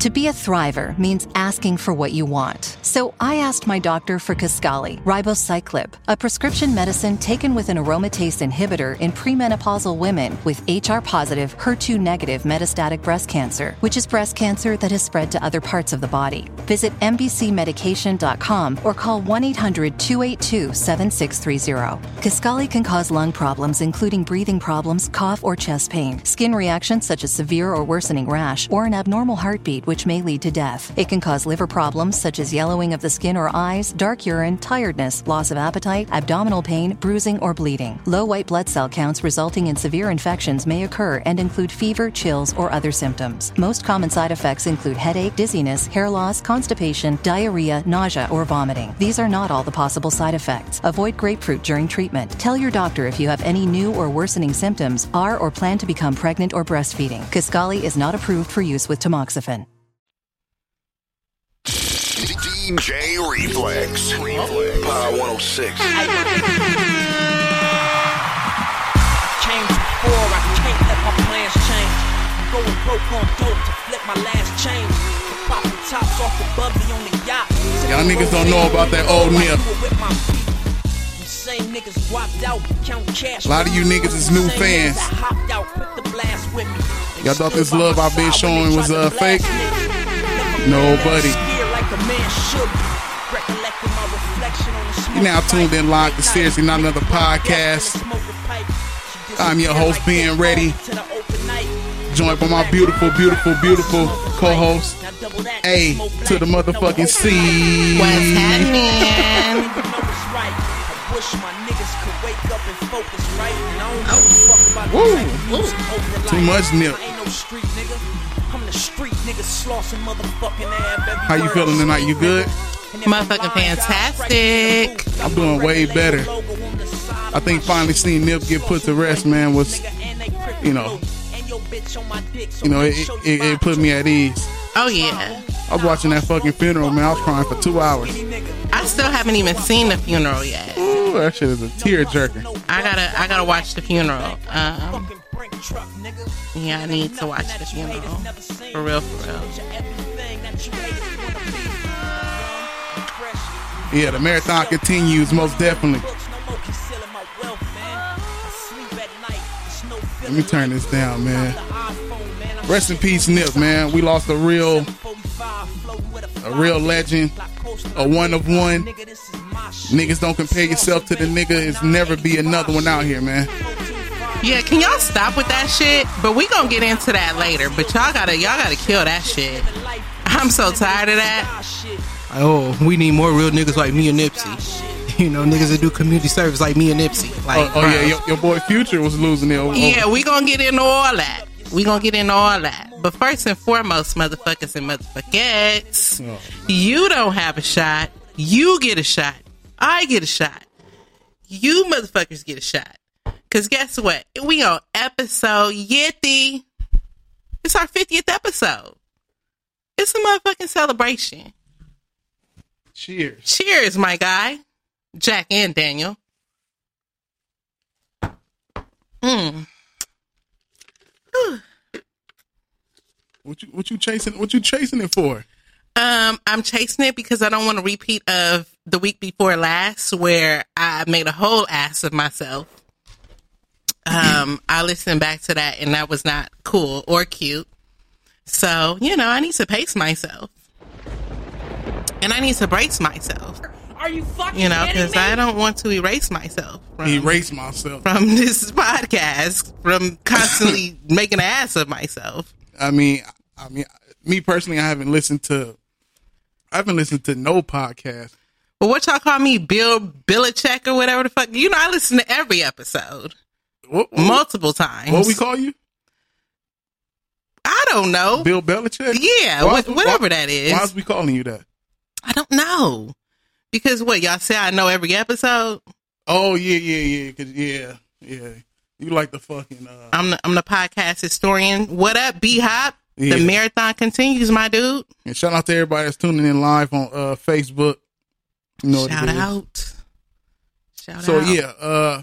To be a thriver means asking for what you want. So I asked my doctor for Kisqali, ribociclib, a prescription medicine taken with an aromatase inhibitor in premenopausal women with HR positive, HER2 negative metastatic breast cancer, which is breast cancer that has spread to other parts of the body. Visit mbcmedication.com or call 1 800 282 7630. Kisqali can cause lung problems, including breathing problems, cough, or chest pain, skin reactions such as severe or worsening rash, or an abnormal heartbeat which may lead to death. It can cause liver problems such as yellowing of the skin or eyes, dark urine, tiredness, loss of appetite, abdominal pain, bruising, or bleeding. Low white blood cell counts resulting in severe infections may occur and include fever, chills, or other symptoms. Most common side effects include headache, dizziness, hair loss, constipation, diarrhea, nausea, or vomiting. These are not all the possible side effects. Avoid grapefruit during treatment. Tell your doctor if you have any new or worsening symptoms, are or plan to become pregnant or breastfeeding. Kisqali is not approved for use with tamoxifen. DJ Reflex. Reflex. Power 106. Came before, I can't let my plans change. Going broke on dope to flip my last change. Popping tops off the bubbly on the yacht. Y'all niggas don't know about that old nip. Same niggas walked out, count cash. A lot of you niggas is new Same fans. hopped out, quick to blast with me. Y'all thought this love I've been showing was uh, fake? No, buddy. You now tuned in live to Seriously Not Another Podcast. I'm your host, Ben Ready. Joined by my beautiful, beautiful, beautiful co-host, A to the motherfucking C. What's happening? Woo. Too much nip. How you feeling tonight? You good? Motherfucking fantastic. I'm doing way better. I think finally seeing Nip get put to rest, man, was, you know, you know, it, it, it put me at ease. Oh yeah. I was watching that fucking funeral, man. I was crying for two hours. I still haven't even seen the funeral yet. Ooh, that shit is a tear jerker. I gotta I gotta watch the funeral. Um, yeah, I need to watch the funeral. For real, for real. Yeah, the marathon continues most definitely. Let me turn this down, man. Rest in peace, Nip, man. We lost a real, a real legend, a one of one. Niggas don't compare yourself to the nigga. It's never be another one out here, man. Yeah, can y'all stop with that shit? But we gonna get into that later. But y'all gotta y'all gotta kill that shit. I'm so tired of that. Oh, we need more real niggas like me and Nipsey. You know, niggas that do community service like me and Nipsey. Like, Oh, oh yeah, your, your boy Future was losing it. over- Yeah, we gonna get into all that. We gonna get into all that. But first and foremost, motherfuckers and motherfuckers, Oh. you don't have a shot. You get a shot. I get a shot. You motherfuckers get a shot. Cause guess what? We on episode Yitty. It's our 50th episode. It's a motherfucking celebration. Cheers. Cheers, my guy. Jack and Daniel. Mm. What you what you chasing? What you chasing it for? Um, I'm chasing it because I don't want a repeat of the week before last where I made a whole ass of myself. Um, I listened back to that and that was not cool or cute. So, you know, I need to pace myself. And I need to brace myself. Are you fucking You know, because? I don't want to erase myself from, Erase myself. from this podcast, from constantly making an ass of myself. I mean, I mean, me personally, I haven't listened to, I haven't listened to no podcast. But what y'all call me, Bill Belichick or whatever the fuck? You know, I listen to every episode What, what, multiple times. what we call you? I don't know. Bill Belichick? Yeah, Why is- whatever why- that is. Why is we calling you that? I don't know. Because what y'all say I know every episode. Oh yeah, yeah, yeah. Yeah, yeah. You like the fucking uh, I'm the, I'm the podcast historian. What up, B Hop? Yeah. The marathon continues, my dude. and shout out to everybody that's tuning in live on uh Facebook. You know Shout out. Shout So out. So yeah, uh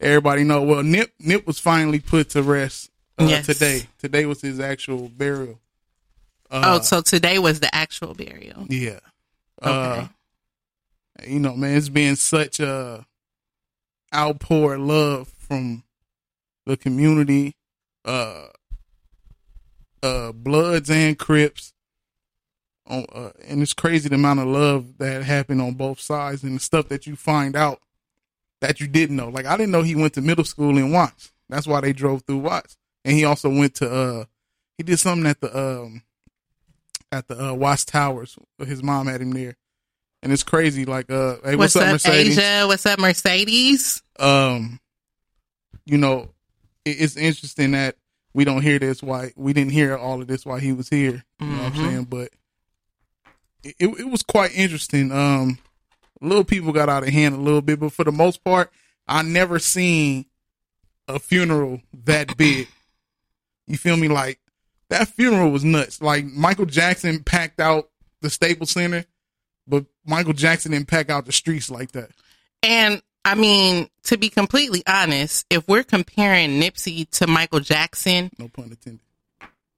everybody know. Well, Nip Nip was finally put to rest uh, Yes. today. Today was his actual burial. oh, so today was the actual burial. Yeah. Okay. Uh, you know, man, it's been such a outpour of love from the community, uh, uh, Bloods and Crips. On, uh, and it's crazy the amount of love that happened on both sides and the stuff that you find out that you didn't know. Like I didn't know he went to middle school in Watts. That's why they drove through Watts. And he also went to uh he did something at the um at the uh Watts Towers. His mom had him there. And it's crazy, like uh hey, what's, What's, up, Mercedes? Asia? What's up, Mercedes? um, you know, it, it's interesting that we don't hear this why we didn't hear all of this while he was here. You know what I'm saying? But it, it, it was quite interesting. Um, little people got out of hand a little bit, but for the most part, I never seen a funeral that big. You feel me? Like that funeral was nuts. Like Michael Jackson packed out the Staples Center, but Michael Jackson didn't pack out the streets like that. And I mean, to be completely honest, if we're comparing Nipsey to Michael Jackson, No pun intended.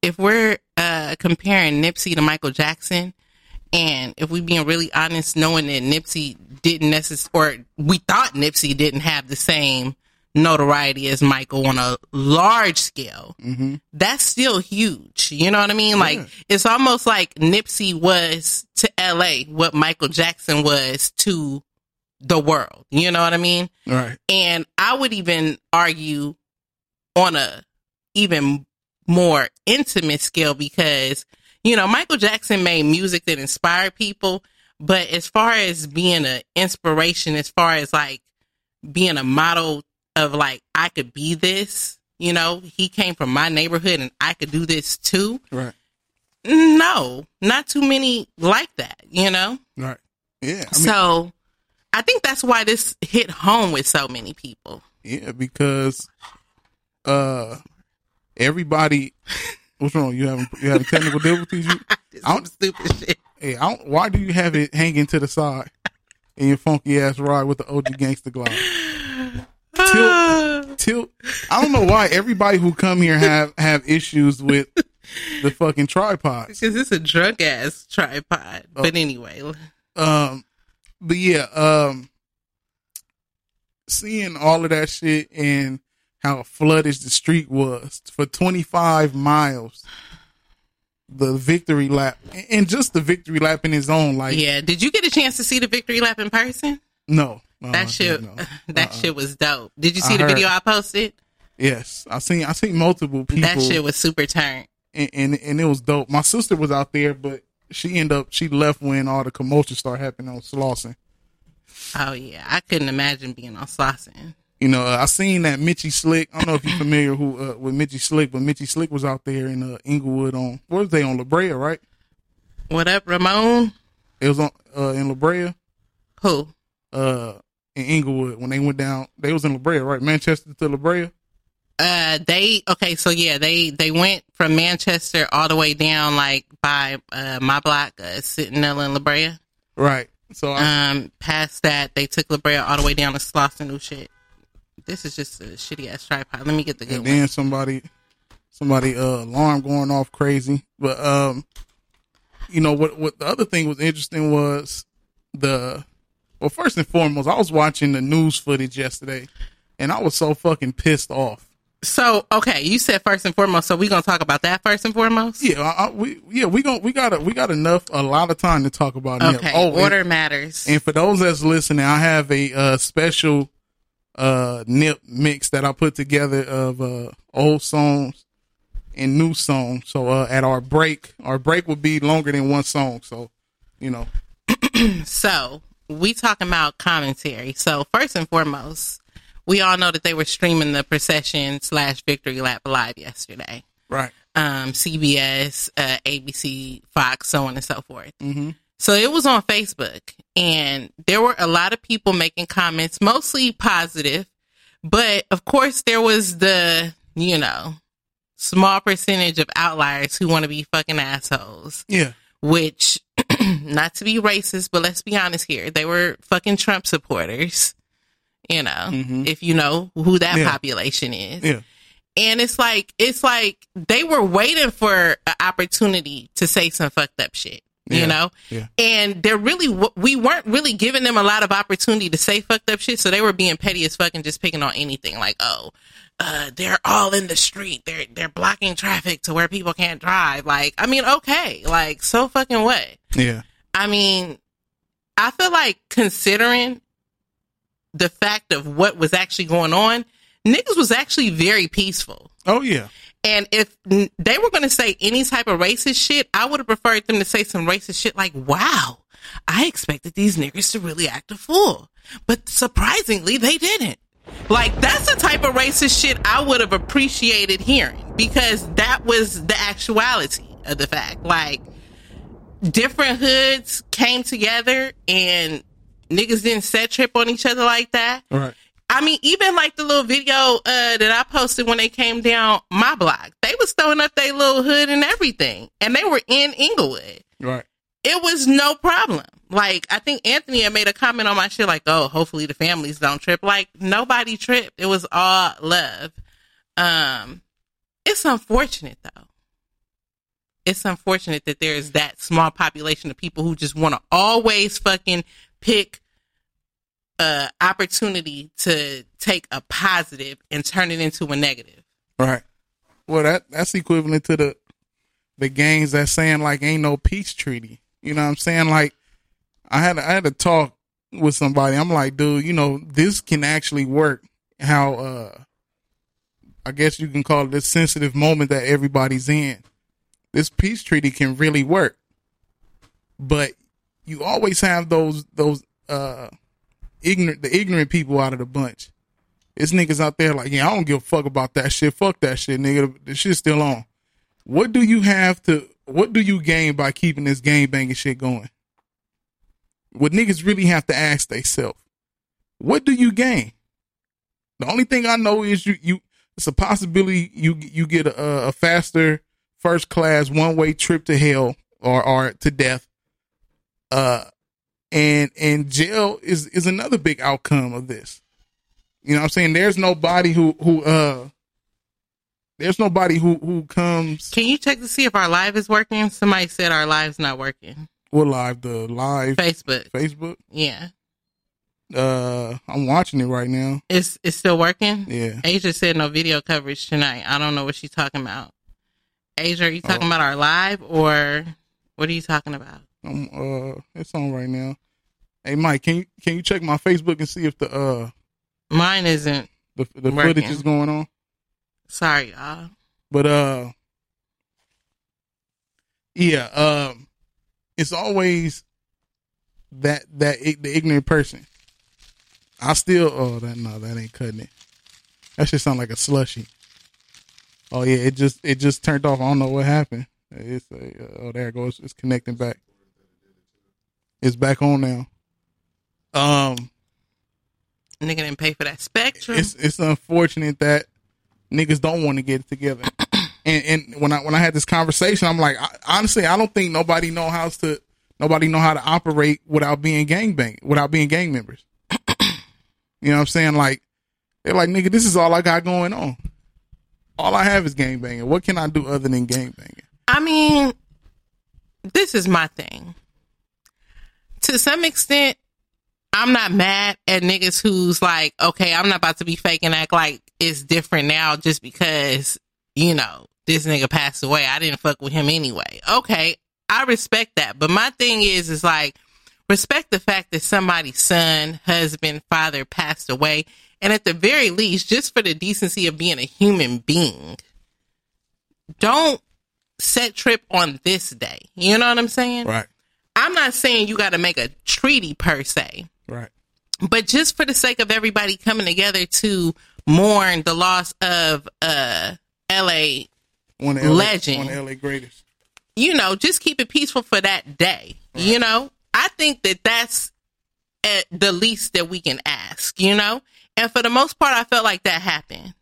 if we're uh, comparing Nipsey to Michael Jackson, and if we being really honest, knowing that Nipsey didn't necessarily, or we thought Nipsey didn't have the same notoriety as Michael on a large scale, mm-hmm. that's still huge. You know what I mean? Like, it's almost like Nipsey was to LA what Michael Jackson was to the world. You know what I mean? Right. And I would even argue on a even more intimate scale because, you know, Michael Jackson made music that inspired people. But as far as being an inspiration, as far as like being a model of like, I could be this, you know, he came from my neighborhood and I could do this too. Right. No, not too many like that, you know? Right. Yeah. I mean, so I think that's why this hit home with so many people. Yeah, because uh everybody what's wrong? You having you having technical difficulties? You, I don't, stupid shit. hey, I don't, why do you have it hanging to the side in your funky ass ride with the OG gangster glide? Tilt, tilt. I don't know why everybody who come here have have issues with the fucking tripod Because it's a drunk ass tripod. Oh. But anyway, Um, but yeah, um, seeing all of that shit and how flooded the street was for 25 miles, the victory lap, and just the victory lap in his own, like, yeah. Did you get a chance to see the victory lap in person? no, no, I That shit, didn't that Uh-uh. shit was dope. Did you see I the heard. video I posted? Yes, I seen, I seen multiple people, That shit was super turned. and, and and it was dope. My sister was out there, but she ended up, she left when all the commotion started happening on Slauson. Oh yeah, I couldn't imagine being on Slauson. You know, uh, I seen that Mitchy Slick. I don't know if you're familiar who uh, with Mitchy Slick, but Mitchy Slick was out there in uh, Inglewood on what was they on La Brea, right? What up, Ramon? It was on uh, in La Brea, Who? uh, in Inglewood when they went down. They was in La Brea, right? Manchester to La Brea. Uh, they okay. So yeah, they they went from Manchester all the way down like by uh my block, uh, Sentinel and La Brea. Right. So I, Um, past that, they took La Brea all the way down to Slauson. New shit. This is just a shitty ass tripod. Let me get the good and one. then somebody, somebody uh, alarm going off crazy. But um, you know what? What the other thing was interesting was the well, first and foremost, I was watching the news footage yesterday, and I was so fucking pissed off. So okay, you said first and foremost. So we gonna talk about that first and foremost. Yeah, I, we yeah we gon' we got a, we got enough a lot of time to talk about. Okay. Oh, Order and, matters. and for those that's listening, I have a uh, special uh Nip mix that I put together of uh old songs and new songs. So uh at our break, our break would be longer than one song. So you know, So we talking about commentary. So first and foremost, we all know that they were streaming the procession slash victory lap live yesterday. right? Um, CBS, uh, ABC, Fox, so on and so forth. Mm-hmm. So it was on Facebook, and there were a lot of people making comments, mostly positive, but of course there was the you know small percentage of outliers who want to be fucking assholes Yeah, which not to be racist, but let's be honest here. They were fucking Trump supporters. You know, if you know who that Mm-hmm. Yeah. population is. yeah, And it's like it's like they were waiting for an opportunity to say some fucked up shit. Yeah, You know, yeah. and they're really we weren't really giving them a lot of opportunity to say fucked up shit, so they were being petty as fuck and just picking on anything. Like, oh, uh, they're all in the street, they're they're blocking traffic to where people can't drive. Like, I mean, okay, like so fucking what? Yeah. I mean, I feel like considering the fact of what was actually going on, niggas was actually very peaceful. Oh yeah. And if they were going to say any type of racist shit, I would have preferred them to say some racist shit like, wow, I expected these niggas to really act a fool. But surprisingly, they didn't. Like, that's the type of racist shit I would have appreciated hearing because that was the actuality of the fact. Like, different hoods came together and niggas didn't set trip on each other like that. Right. I mean, even like the little video uh, that I posted when they came down my block, they was throwing up their little hood and everything, and they were in Inglewood. Right. It was no problem. Like I think Anthony had made a comment on my shit, like, "Oh, hopefully the families don't trip." Like nobody tripped. It was all love. Um, it's unfortunate though. It's unfortunate that there is that small population of people who just want to always fucking pick a opportunity to take a positive and turn it into a negative. Right. Well, that that's equivalent to the the gangs that saying like ain't no peace treaty. You know what I'm saying? Like I had I had to talk with somebody. I'm like, dude, you know, this can actually work. How uh I guess you can call it this sensitive moment that everybody's in. This peace treaty can really work. But you always have those those uh ignorant the ignorant people out of the bunch. It's niggas out there like, yeah, I don't give a fuck about that shit. Fuck that shit, nigga. The shit's still on. What do you have to? What do you gain by keeping this game banging shit going? What niggas really have to ask themselves, what do you gain? The only thing I know is you you. It's a possibility you you get a, a faster first class one way trip to hell or or to death. Uh, and and jail is is another big outcome of this. You know what I'm saying? There's nobody who who uh there's nobody who who comes Can you check to see if our live is working? Somebody said our live's not working. what live the live Facebook. Facebook. Yeah. Uh I'm watching it right now. It's it's still working? Yeah. Asia said no video coverage tonight. I don't know what she's talking about. Asia, are you talking Oh. about our live or what are you talking about? I'm uh it's on right now. Hey Mike, can you can you check my Facebook and see if the uh Mine isn't. the the Working. footage is going on? Sorry, y'all. But uh yeah, um it's always that that the ignorant person. I still oh that no, that ain't cutting it. That should sound like a slushy. Oh yeah, it just it just turned off. I don't know what happened. It's uh, oh there it goes. It's connecting back. It's back on now. Um Nigga didn't pay for that spectrum. it's it's unfortunate that niggas don't want to get it together. And and when I when I had this conversation, I'm like, I, honestly, I don't think nobody know how to nobody know how to operate without being gang bang without being gang members. you know what I'm saying? Like they're like, nigga, this is all I got going on. All I have is gang banging. What can I do other than gang banging? I mean, this is my thing. To some extent, I'm not mad at niggas who's like, okay, I'm not about to be fake and act like it's different now just because, you know, this nigga passed away. I didn't fuck with him anyway. Okay, I respect that. But my thing is, is like, respect the fact that somebody's son, husband, father passed away. And at the very least, just for the decency of being a human being, don't set trip on this day. You know what I'm saying? Right. I'm not saying you got to make a treaty per se, Right. but just for the sake of everybody coming together to mourn the loss of uh LA, One of LA, Legend. One of LA greatest. you know, just keep it peaceful for that day. You know, I think that that's at the least that we can ask, you know? And for the most part, I felt like that happened.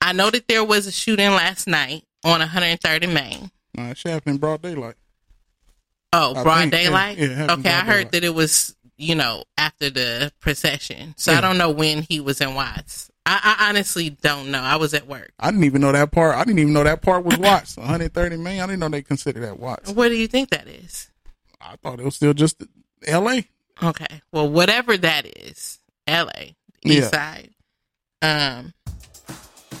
I know that there was a shooting last night on 103rd and Main. Nah, it should happen in broad daylight. Oh, I broad think, daylight. yeah, okay, I heard daylight. that it was you know after the procession, so I don't know when he was in Watts. I, I honestly don't know. I was at work. I didn't even know that part. I didn't even know that part was watched. 130 million. I didn't know they consider that Watts. What do you think that is? I thought it was still just L.A. Okay. Well, whatever that is, L.A. Yeah. East Side. Um.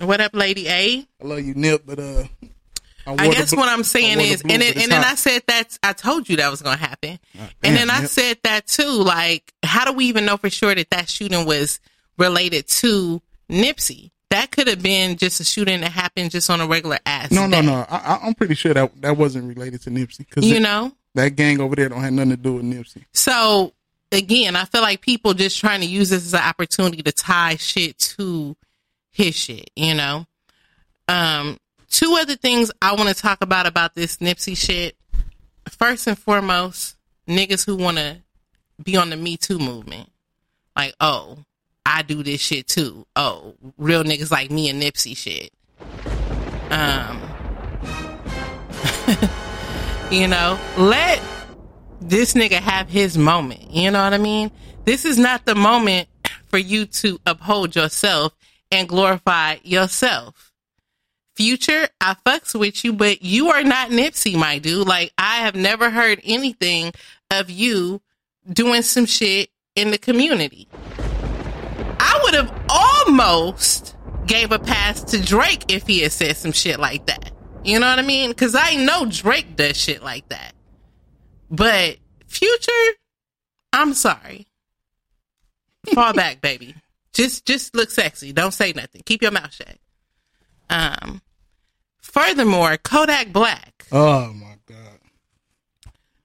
What up, Lady A? I love you, Nip, but uh, I wore guess bl- what I'm saying is, blue, and then, and then hot. I said that I told you that was going to happen, and damn, then I said that too. Like, how do we even know for sure that that shooting was related to Nipsey? That could have been just a shooting that happened just on a regular ass. No, no, day. no. I, I- I'm pretty sure that that wasn't related to Nipsey because You know, that gang over there don't have nothing to do with Nipsey. So again, I feel like people just trying to use this as an opportunity to tie shit to his shit, you know? Um, two other things I want to talk about about this Nipsey shit. First and foremost, niggas who want to be on the Me Too movement. Like, oh, I do this shit too. Oh, real niggas like me and Nipsey shit. Um, you know, let this nigga have his moment. You know what I mean? This is not the moment for you to uphold yourself and glorify yourself. Future, I fucks with you, but you are not Nipsey, my dude. Like, I have never heard anything of you doing some shit in the community. I would have almost gave a pass to Drake if he had said some shit like that. You know what I mean? Because I know Drake does shit like that. But Future, I'm sorry. Fall back, baby. Just just look sexy. Don't say nothing. Keep your mouth shut. Um. Furthermore, Kodak Black, Oh my god.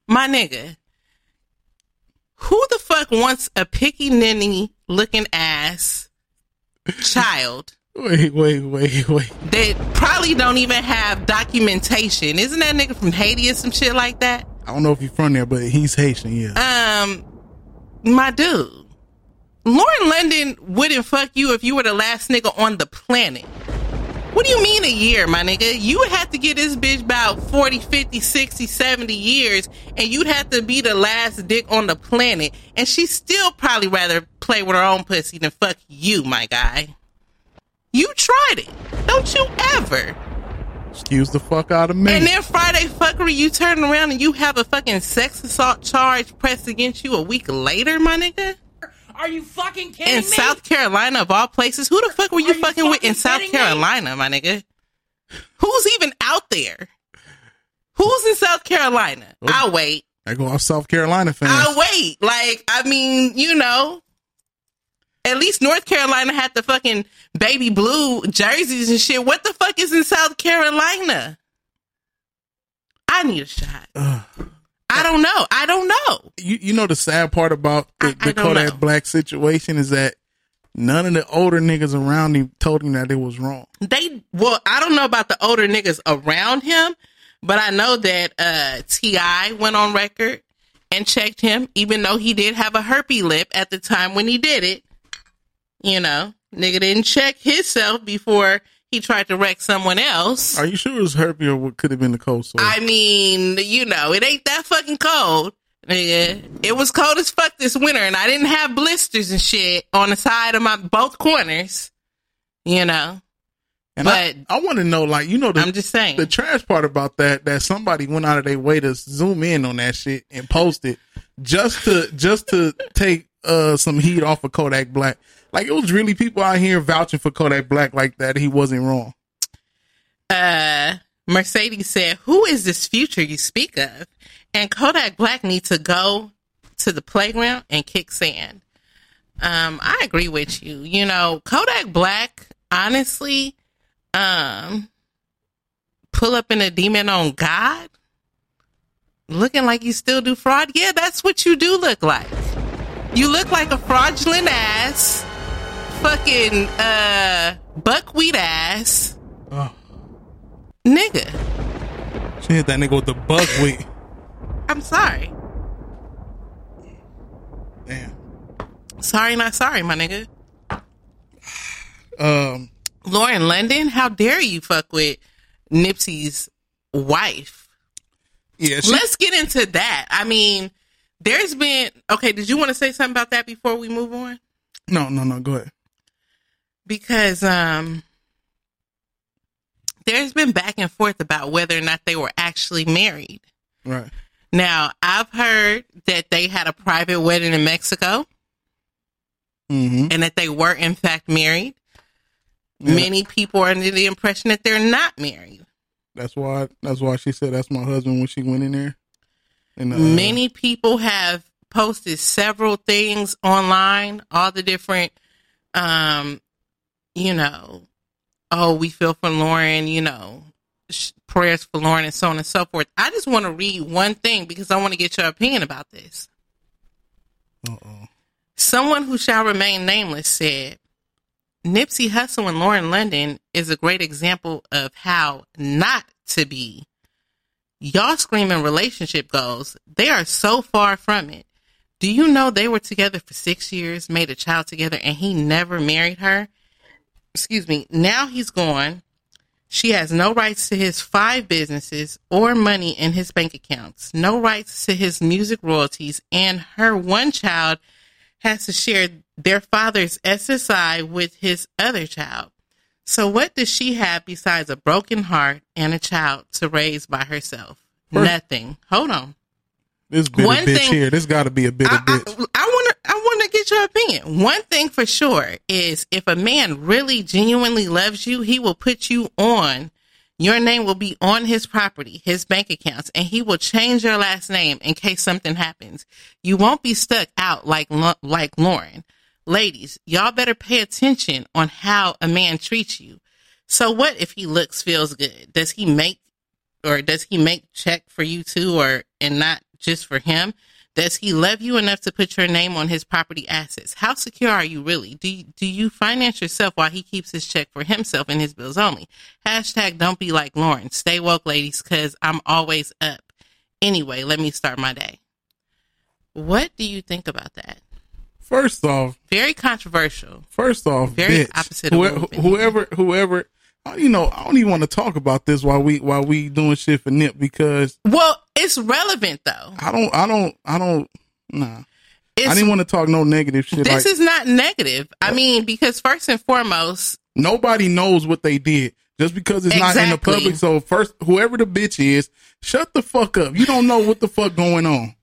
my nigga. Who the fuck wants a picky ninny looking ass child Wait, wait, wait, wait. They probably don't even have documentation? Isn't that nigga from Haiti or some shit like that? I don't know if he's from there, but he's Haitian. Yeah. um, my dude, Lauren London wouldn't fuck you if you were the last nigga on the planet. What do you mean a year, my nigga? You would have to get this bitch about 40, 50, 60, 70 years, and you'd have to be the last dick on the planet. And she'd still probably rather play with her own pussy than fuck you, my guy. You tried it. Don't you ever. Excuse the fuck out of me. And then Friday fuckery, you turn around and you have a fucking sex assault charge pressed against you a week later, my nigga. Are you fucking kidding In me? South Carolina, of all places, who the fuck were you you fucking with in South kidding me? Carolina, my nigga? Who's even out there? Who's in South Carolina? I'll wait. I go off South Carolina fans. I'll wait. Like, I mean, you know, at least North Carolina had the fucking baby blue jerseys and shit. What the fuck is in South Carolina? I need a shot. I don't know. I don't know. you you know the sad part about the, I- I the Kodak know. Black situation is that none of the older niggas around him told him that it was wrong. They well, I don't know about the older niggas around him, but I know that uh T.I. went on record and checked him, even though he did have a herpy lip at the time when he did it. You know, nigga didn't check himself before he tried to wreck someone else. Are you sure it was herpy or what could have been the cold sore? I mean, you know, it ain't that fucking cold. Nigga. It was cold as fuck this winter, and I didn't have blisters and shit on the side of my both corners. You know, and but I, I want to know, like, you know, the, I'm just saying. the trash part about that that somebody went out of their way to zoom in on that shit and post it just to just to take uh some heat off of Kodak Black. Like it was really people out here vouching for Kodak Black like that. He wasn't wrong. Uh, Mercedes said, "Who is this future you speak of?" And Kodak Black needs to go to the playground and kick sand. Um, I agree with you. You know, Kodak Black, honestly, um, pull up in a demon on God, looking like you still do fraud. Yeah, that's what you do look like. You look like a fraudulent ass, fucking uh buckwheat ass Oh, nigga. she hit that nigga with the buckwheat. I'm sorry. Damn. Sorry, not sorry, my nigga. Um, Lauren London, how dare you fuck with Nipsey's wife? yeah, she, Let's get into that. I mean, there's been okay. Did you want to say something about that before we move on? no, no, no. Go ahead. Because um, there's been back and forth about whether or not they were actually married. Right. Now, I've heard that they had a private wedding in Mexico Mm-hmm. and that they were in fact married. Yeah. Many people are under the impression that they're not married. That's why. That's why she said that's my husband when she went in there. And uh, Many people have posted several things online, all the different, um, you know, oh, we feel for Lauren, you know, sh- prayers for Lauren and so on and so forth. I just want to read one thing because I want to get your opinion about this. Uh-oh. Someone who shall remain nameless said, Nipsey Hussle and Lauren London is a great example of how not to be. Y'all screaming relationship goals. They are so far from it. Do you know they were together for six years, made a child together, and he never married her? Excuse me. Now he's gone. She has no rights to his five businesses or money in his bank accounts, no rights to his music royalties, and her one child has to share their father's SSI with his other child. So, what does she have besides a broken heart and a child to raise by herself? First- Nothing. Hold on. This bitter One bitch thing- here. This got to be a bitter I, bitch. I. I to get your opinion. One thing for sure is if a man really genuinely loves you, he will put you on. Your name will be on his property, his bank accounts, and he will change your last name in case something happens. You won't be stuck out like like Lauren. Ladies, y'all better pay attention on how a man treats you. So what if he looks feels good? Does he make or does he make check for you too or and not just for him? Does he love you enough to put your name on his property assets? How secure are you really? Do you, do you finance yourself while he keeps his check for himself and his bills only? Hashtag don't be like Lauren. Stay woke, ladies, because I'm always up. Anyway, let me start my day. What do you think about that? First off, Very controversial. first off, Very bitch. opposite of Whoever, whoever, whoever. You know, I don't even want to talk about this while we while we doing shit for Nip because Well, it's relevant though. I don't, I don't, I don't. Nah, It's, I didn't want to talk no negative shit. this like is not negative. I mean, because first and foremost, nobody knows what they did just because it's not in the public. So first, whoever the bitch is, shut the fuck up. You don't know what the fuck going on.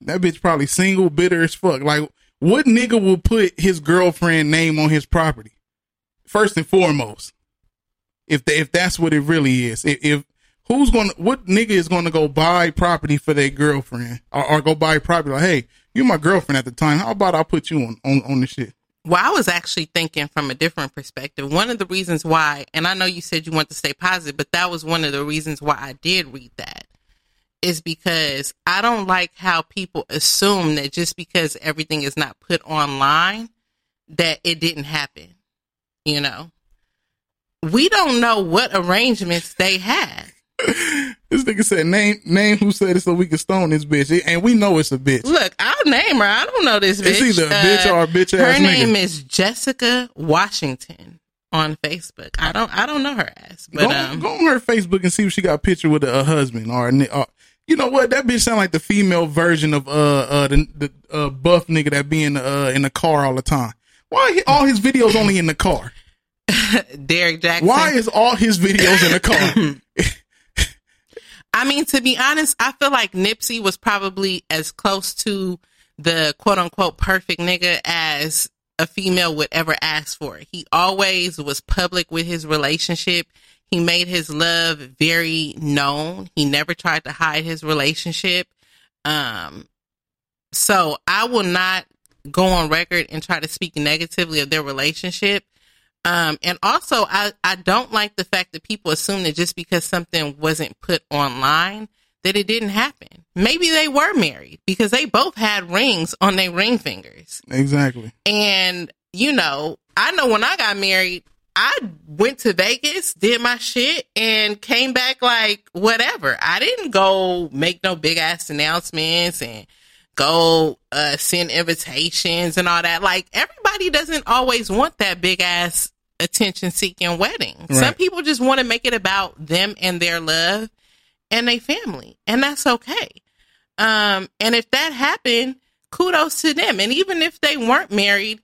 That bitch probably single, bitter as fuck. Like, what nigga will put his girlfriend name on his property? First and foremost, if the, if that's what it really is, if, if who's gonna, what nigga is gonna go buy property for their girlfriend or, or go buy property? Like, hey, you're my girlfriend at the time. How about I put you on on on the shit? Well, I was actually thinking from a different perspective. One of the reasons why, and I know you said you want to stay positive, but that was one of the reasons why I did read that, is because I don't like how people assume that just because everything is not put online, that it didn't happen. You know, we don't know what arrangements they had. This nigga said name name who said it so we can stone this bitch, and we know it's a bitch. Look, I'll name her. I don't know this bitch. It's either a bitch or a bitch ass. Her name nigga. is Jessica Washington on Facebook. I don't I don't know her ass, but go, um go on her Facebook and see if she got a picture with a, a husband or, a, or you know what? That bitch sound like the female version of uh uh the, the uh, buff nigga that be in the uh, in the car all the time. Why he, all his videos only in the car? Derrick Jaxn. Why is all his videos in the car? I mean, to be honest, I feel like Nipsey was probably as close to the quote unquote perfect nigga as a female would ever ask for. He always was public with his relationship. He made his love very known. He never tried to hide his relationship. Um, so I will not go on record and try to speak negatively of their relationship. Um, and also I, I don't like the fact that people assume that just because something wasn't put online that it didn't happen. Maybe they were married because they both had rings on their ring fingers. Exactly. And, you know, I know when I got married, I went to Vegas, did my shit, and came back like whatever. I didn't go make no big ass announcements and go uh, send invitations and all that. Like everybody doesn't always want that big ass attention seeking wedding. Right. Some people just want to make it about them and their love and their family, and that's okay. Um, and if that happened, kudos to them. And even if they weren't married,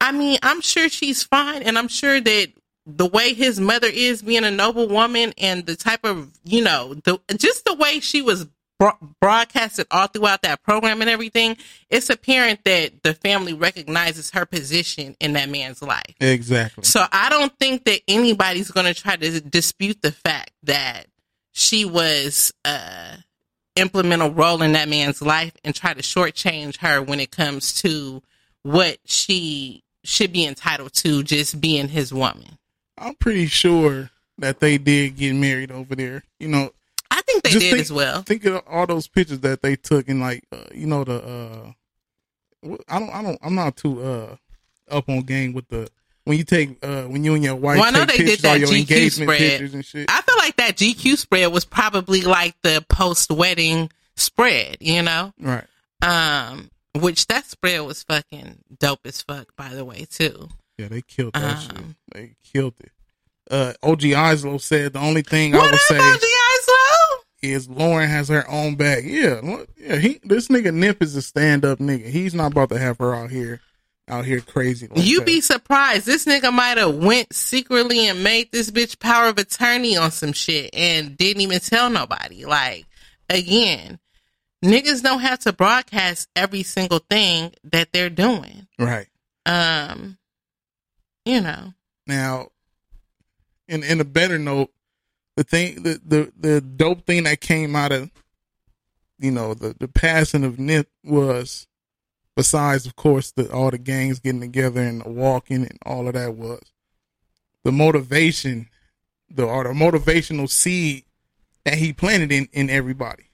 I mean, I'm sure she's fine, and I'm sure that the way his mother is, being a noble woman, and the type of you know, the just the way she was broadcasted all throughout that program and everything, it's apparent that the family recognizes her position in that man's life. Exactly. So I don't think that anybody's going to try to dispute the fact that she was uh implemental role in that man's life and try to shortchange her when it comes to what she should be entitled to just being his woman. I'm pretty sure that they did get married over there. You know, think they did think- as well. think of all those pictures that they took and like uh, you know the uh I don't I don't I'm not too uh up on game with the when you take uh when you and your wife Well, I know they did that GQ engagement spread. pictures and shit. I feel like that GQ spread was probably like the post wedding spread, you know? right. Um, which that spread was fucking dope as fuck, by the way, too. Yeah, they killed that shit. Um, They killed it. Uh OG Islo said the only thing I would say? Is Lauren has her own bag. Yeah, yeah. He this nigga Nip is a stand up nigga. He's not about to have her out here, out here crazy. Like You that. be surprised. This nigga might have went secretly and made this bitch power of attorney on some shit and didn't even tell nobody. Like, again, niggas don't have to broadcast every single thing that they're doing. right. Um, you know. Now, in in a better note, the thing the the the dope thing that came out of you know the the passing of Nip was besides of course the all the gangs getting together and walking and all of that was the motivation the or the motivational seed that he planted in in everybody.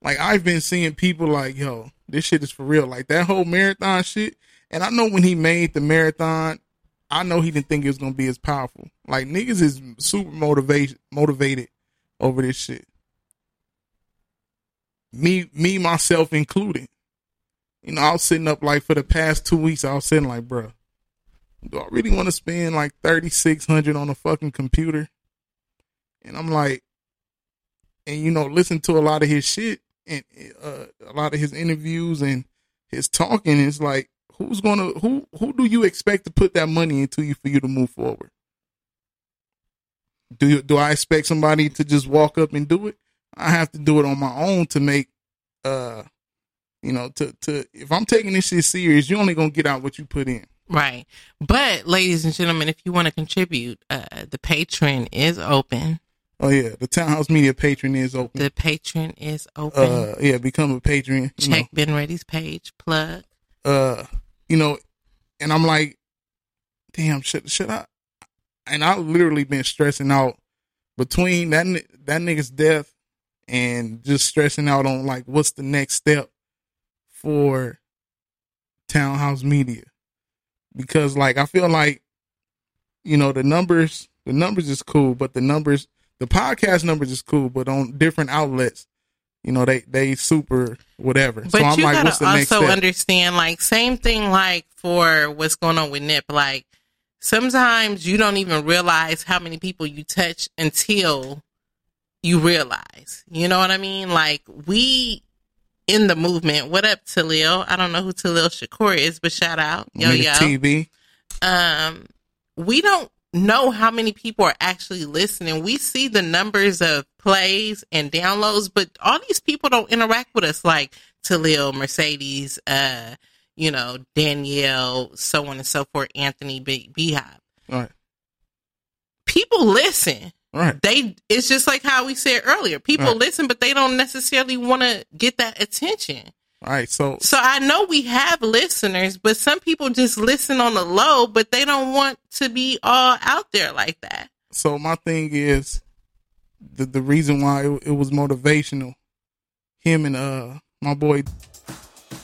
Like I've been seeing people like, yo, this shit is for real. Like that whole marathon shit. And I know when he made the marathon, I know he didn't think it was gonna be as powerful. Like niggas is super motivated motivated over this shit. Me me myself included. You know, I was sitting up like for the past two weeks, I was sitting like, bro, do I really want to spend like thirty six hundred on a fucking computer? And I'm like, and you know, listen to a lot of his shit and uh, a lot of his interviews and his talking. It's like, who's gonna who who do you expect to put that money into you for you to move forward? Do you, do I expect somebody to just walk up and do it? I have to do it on my own to make uh you know to to if I'm taking this shit serious, you're only gonna get out what you put in. Right. But, ladies and gentlemen, if you want to contribute, uh, the patron is open. Oh yeah, the Townhouse Media patron is open. The patron is open. Uh yeah, become a patron. You know. Check Ben Ready's page. Plug. uh, you know, and I'm like, damn, should should I? And I literally been stressing out between that that nigga's death and just stressing out on like what's the next step for Townhouse Media because like I feel like you know the numbers the numbers is cool, but the numbers the podcast numbers is cool, but on different outlets. You know they they super whatever. But so I'm you like, gotta what's the next also understand, like, same thing, like for what's going on with Nip. Like, sometimes you don't even realize how many people you touch until you realize. You know what I mean? Like, we in the movement. What up, Talil? I don't know who Talil Shakur is, but shout out, yo yo. TV. um, we don't know how many people are actually listening. We see the numbers of plays and downloads, but all these people don't interact with us like Talil, Mercedes, uh, you know, Danielle, so on and so forth, Anthony B- Beehive. Right. People listen. Right. They it's just like how we said earlier. People Right. listen, but they don't necessarily want to get that attention. All right. So So I know we have listeners, but some people just listen on the low, but they don't want to be all out there like that. so my thing is the the reason why it, it was motivational. Him and uh my boy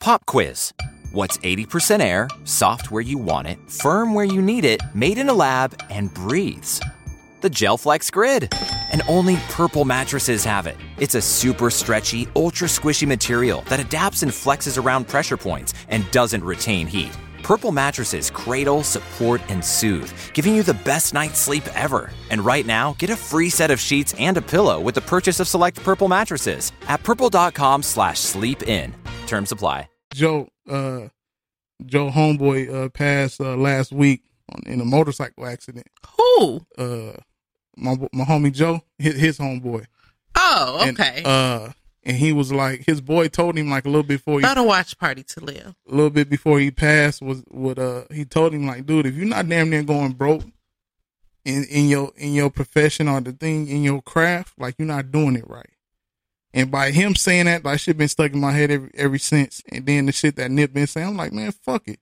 Pop quiz. What's 80% air, soft where you want it, firm where you need it, made in a lab, and breathes? The GelFlex Grid. And only Purple mattresses have it. It's a super stretchy, ultra squishy material that adapts and flexes around pressure points and doesn't retain heat. Purple mattresses cradle, support, and soothe, giving you the best night's sleep ever. And right now, get a free set of sheets and a pillow with the purchase of select Purple mattresses at purple.com slash sleep in. Terms apply. Joe uh Joe homeboy uh passed uh, last week on, in a motorcycle accident. Who? Uh my my homie Joe, his, his homeboy. Oh, And, okay. uh and he was like his boy told him like a little before he Go to watch party to live. a little bit before he passed was what uh he told him like dude if you're not damn near going broke in in your in your profession or the thing in your craft like you're not doing it right and by him saying that that shit been stuck in my head every ever since and then the shit that Nip been saying I'm like man fuck it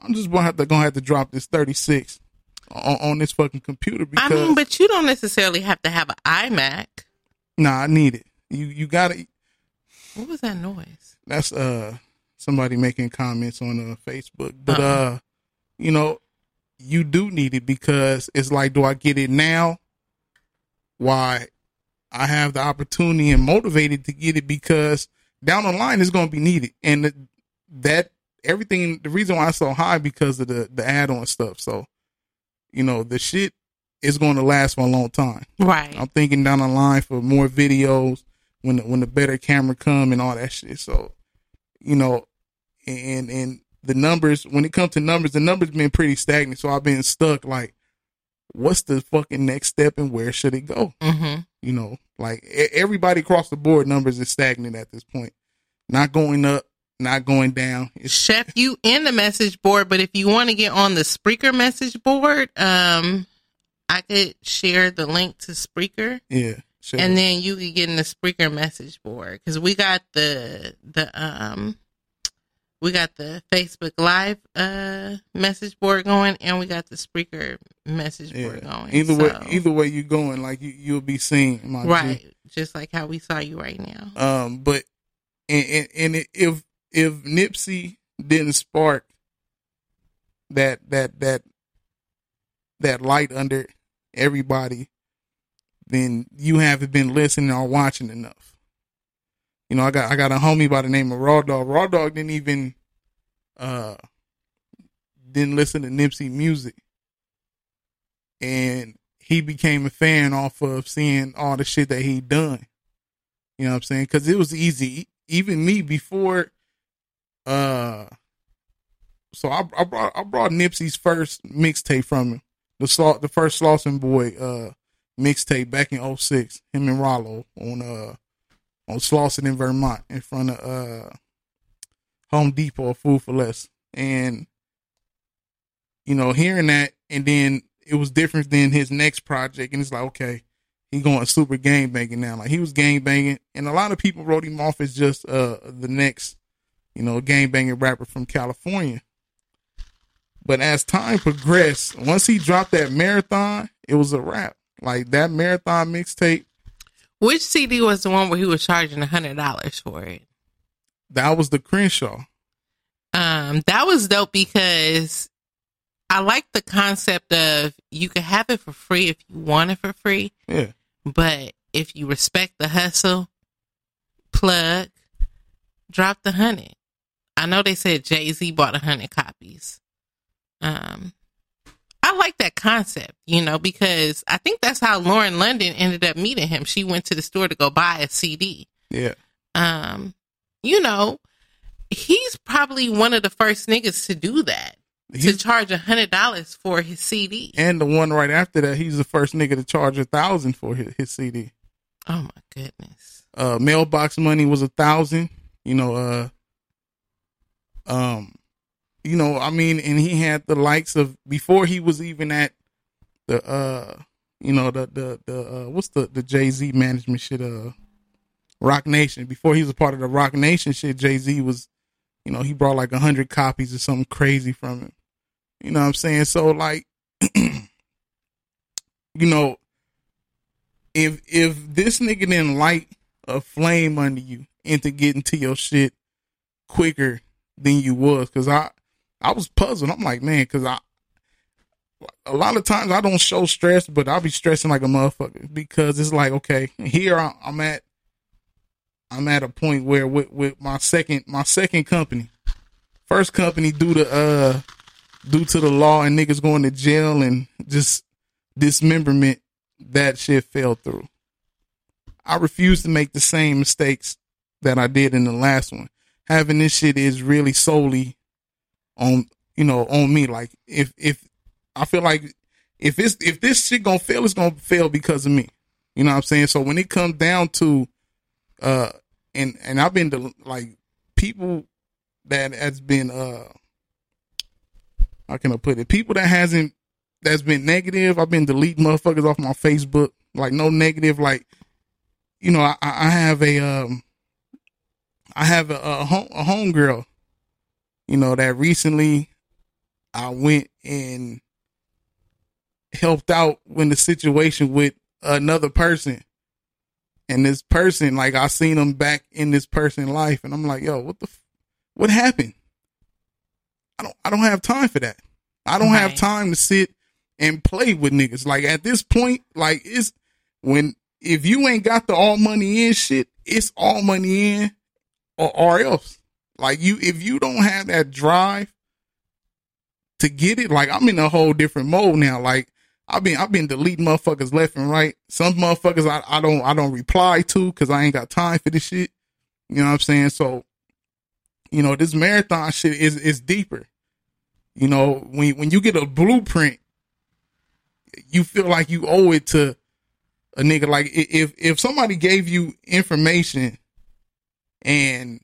I'm just gonna have to gonna have to drop this 36 on, on this fucking computer because I mean, but you don't necessarily have to have an iMac. nah I need it you you gotta What was that noise? that's uh somebody making comments on uh, Facebook. But Uh-uh. uh you know, you do need it because it's like, do I get it now? Why I have the opportunity and motivated to get it because down the line it's going to be needed, and th- that everything. The reason why it's so high because of the the add on stuff. So, you know, the shit is going to last for a long time. Right. I'm thinking down the line for more videos when the, when the better camera come and all that shit. So, you know, and and the numbers when it comes to numbers, the numbers been pretty stagnant. So I've been stuck. Like, what's the fucking next step and where should it go? Mm-hmm. You know, like everybody across the board, numbers is stagnant at this point. Not going up, not going down. It's Chef, you in the message board, but if you want to get on the Spreaker message board, um, I could share the link to Spreaker, yeah. Sure. and then you could get in the Spreaker message board because we got the the um we got the Facebook Live uh message board going, and we got the Spreaker message board going. Either way, either way you're going, like you you'll be seen, my G. right? Just like how we saw you right now. Um, but and, and and if if Nipsey didn't spark that that that that light under everybody, then you haven't been listening or watching enough. You know, I got I got a homie by the name of Raw Dog. Raw Dog didn't even uh didn't listen to Nipsey music, and he became a fan off of seeing all the shit that he done. You know what I'm saying? Because it was easy. Even me before, uh, so I, I brought I brought Nipsey's first mixtape from him, the Sla- the first Slauson Boy uh mixtape back in 06, him and Rollo on uh on Slauson in Vermont in front of uh Home Depot, or Food for Less, and you know hearing that, and then it was different than his next project, and it's like okay, he going super gang banging now. Like he was gang banging, and a lot of people wrote him off as just uh the next, you know, gang banging rapper from California. But as time progressed, once he dropped that marathon, it was a wrap. Like that marathon mixtape, Which CD was the one where he was charging a hundred dollars for it? that was the Crenshaw. Um, that was dope because I like the concept of you can have it for free if you want it for free, Yeah. but if you respect the hustle, plug, drop the hundred. I know they said Jay Z bought a hundred copies. Um, I like that concept, you know, because I think that's how Lauren London ended up meeting him. She went to the store to go buy a CD. Yeah. Um, you know, he's probably one of the first niggas to do that. to charge a hundred dollars for his CD. And the one right after that, he's the first nigga to charge a thousand for his, his CD. Oh my goodness. Uh, mailbox money was a thousand. You know, uh, um, you know, I mean, and he had the likes of before he was even at the uh, you know, the the the uh, what's the the Jay Z management shit, uh, Roc Nation. Before he was a part of the Roc Nation shit, Jay Z was, you know, he brought like a hundred copies or something crazy from him. You know what I'm saying? So like, you know, if if this nigga didn't light a flame under you into getting to your shit quicker than you was, because I I was puzzled. I'm like, man, because I a lot of times I don't show stress, but I'll be stressing like a motherfucker because it's like, okay, here I'm at I'm at a point where with with my second my second company, first company due to uh due to the law and niggas going to jail and just dismemberment, that shit fell through. I refuse to make the same mistakes that I did in the last one. Having this shit is really solely on you know on me. Like if if I feel like if it's if this shit gonna fail, it's gonna fail because of me. You know what I'm saying? So when it comes down to uh and and I've been to like people that has been uh how can I put it? People that hasn't that's been negative. I've been deleting motherfuckers off my Facebook. Like no negative. Like you know, I, I have a um, I have a, a home a homegirl. You know that recently I went and helped out when the situation with another person. And this person, like I seen them back in this person's life, and I'm like, yo, what the, f- what happened? I don't, I don't have time for that. I don't have time to sit and play with niggas. Like at this point, like it's when if you ain't got the all money in shit, it's all money in or, or else. Like you, if you don't have that drive to get it, like I'm in a whole different mode now. Like I've been, I've been deleting motherfuckers left and right. Some motherfuckers I, I don't, I don't reply to because I ain't got time for this shit. You know what I'm saying? So, you know, this marathon shit is is deeper. You know, when when you get a blueprint, you feel like you owe it to a nigga. Like if if somebody gave you information and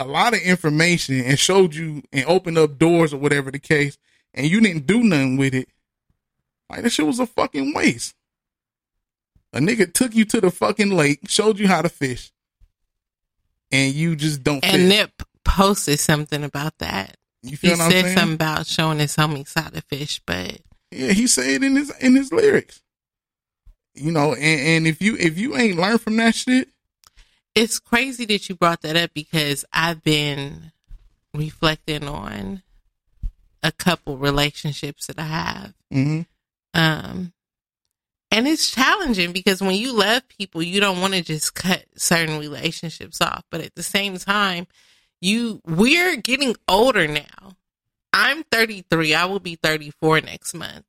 a lot of information and showed you and opened up doors or whatever the case, and you didn't do nothing with it, like that shit was a fucking waste. A nigga took you to the fucking lake, showed you how to fish, and you just don't And fish. Nip posted something about that. You feel he what I'm said saying? something about showing his homies how to fish, but Yeah, he said in his in his lyrics. You know, and, and if you if you ain't learned from that shit, it's crazy that you brought that up because I've been reflecting on a couple relationships that I have. mhm. Um, and it's challenging because when you love people, you don't want to just cut certain relationships off. But at the same time, you we're getting older now. I'm 33. I will be 34 next month.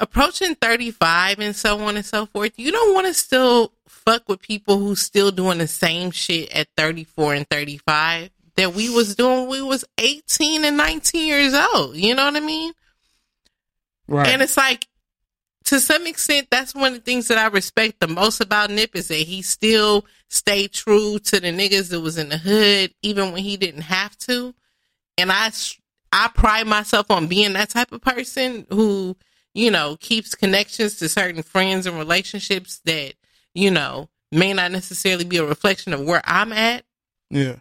Approaching 35 and so on and so forth. You don't want to still fuck with people who still doing the same shit at 34 and 35 that we was doing when we was 18 and 19 years old. You know what I mean? right? And it's like, to some extent, that's one of the things that I respect the most about Nip is that he still stayed true to the niggas that was in the hood, even when he didn't have to. And I I pride myself on being that type of person who, you know, keeps connections to certain friends and relationships that, you know, may not necessarily be a reflection of where I'm at. yeah,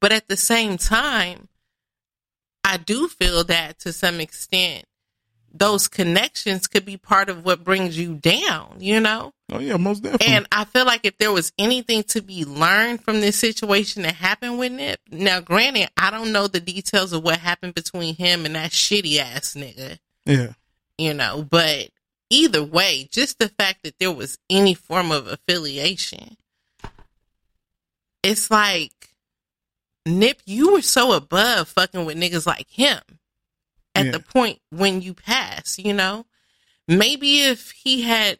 But at the same time, I do feel that to some extent, those connections could be part of what brings you down, you know? oh yeah, most definitely. And I feel like if there was anything to be learned from this situation that happened with Nip, now granted, I don't know the details of what happened between him and that shitty ass nigga, yeah, you know, but either way, just the fact that there was any form of affiliation, it's like Nip, you were so above fucking with niggas like him at Yeah. the point when you pass, you know? Maybe if he had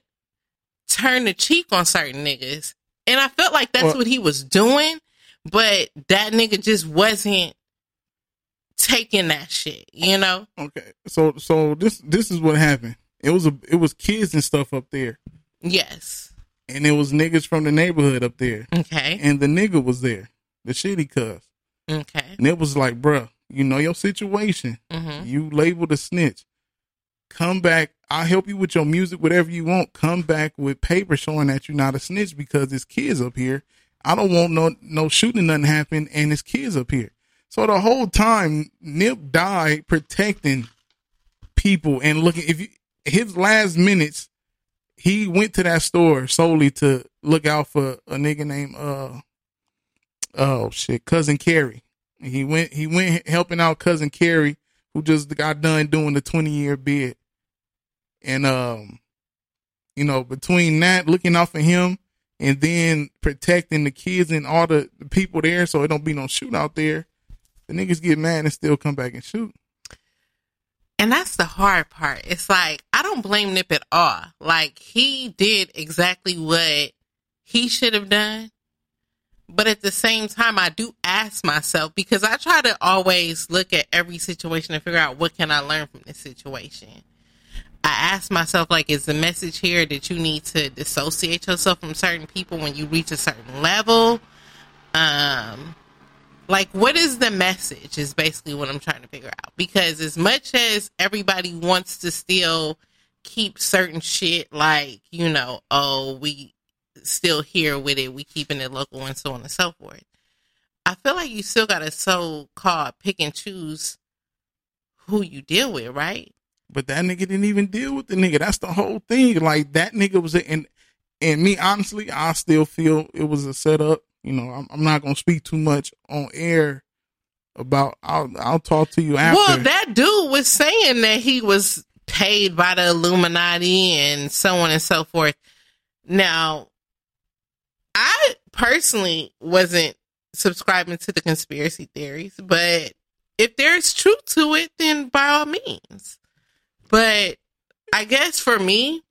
turned the cheek on certain niggas, and I felt like that's Well- what he was doing, but that nigga just wasn't taking that shit, you know? Okay, so so this this is what happened. It was a it was kids and stuff up there, Yes. and it was niggas from the neighborhood up there, Okay. and the nigga was there, the shitty cuz, Okay. and it was like, bruh, you know your situation. Mhm. You labeled a snitch. Come back. I'll help you with your music, whatever you want. Come back with paper showing that you're not a snitch because there's kids up here. I don't want no no shooting nothing happen and there's kids up here. So the whole time Nip died protecting people and looking if you his last minutes he went to that store solely to look out for a nigga named uh oh shit cousin Carrie. He went he went helping out cousin Carrie who just got done doing the 20 year bid. And um you know between that looking out for him and then protecting the kids and all the, the people there so it don't be no shootout there. The niggas get mad and still come back and shoot. And that's the hard part. It's like I don't blame Nip at all. Like he did exactly what he should have done. But at the same time, I do ask myself because I try to always look at every situation and figure out what can I learn from this situation. I ask myself, like, is the message here that you need to dissociate yourself from certain people when you reach a certain level? Um, like what is the message is basically what i'm trying to figure out because as much as everybody wants to still keep certain shit like you know oh we still here with it we keeping it local and so on and so forth i feel like you still gotta so called pick and choose who you deal with right But that nigga didn't even deal with the nigga. That's the whole thing. Like that nigga was and and me honestly, I still feel it was a setup. You know, I'm, I'm not gonna speak too much on air about. I'll I'll talk to you after. Well, that dude was saying that he was paid by the Illuminati and so on and so forth. Now, I personally wasn't subscribing to the conspiracy theories, but if there's truth to it, then by all means. But I guess for me,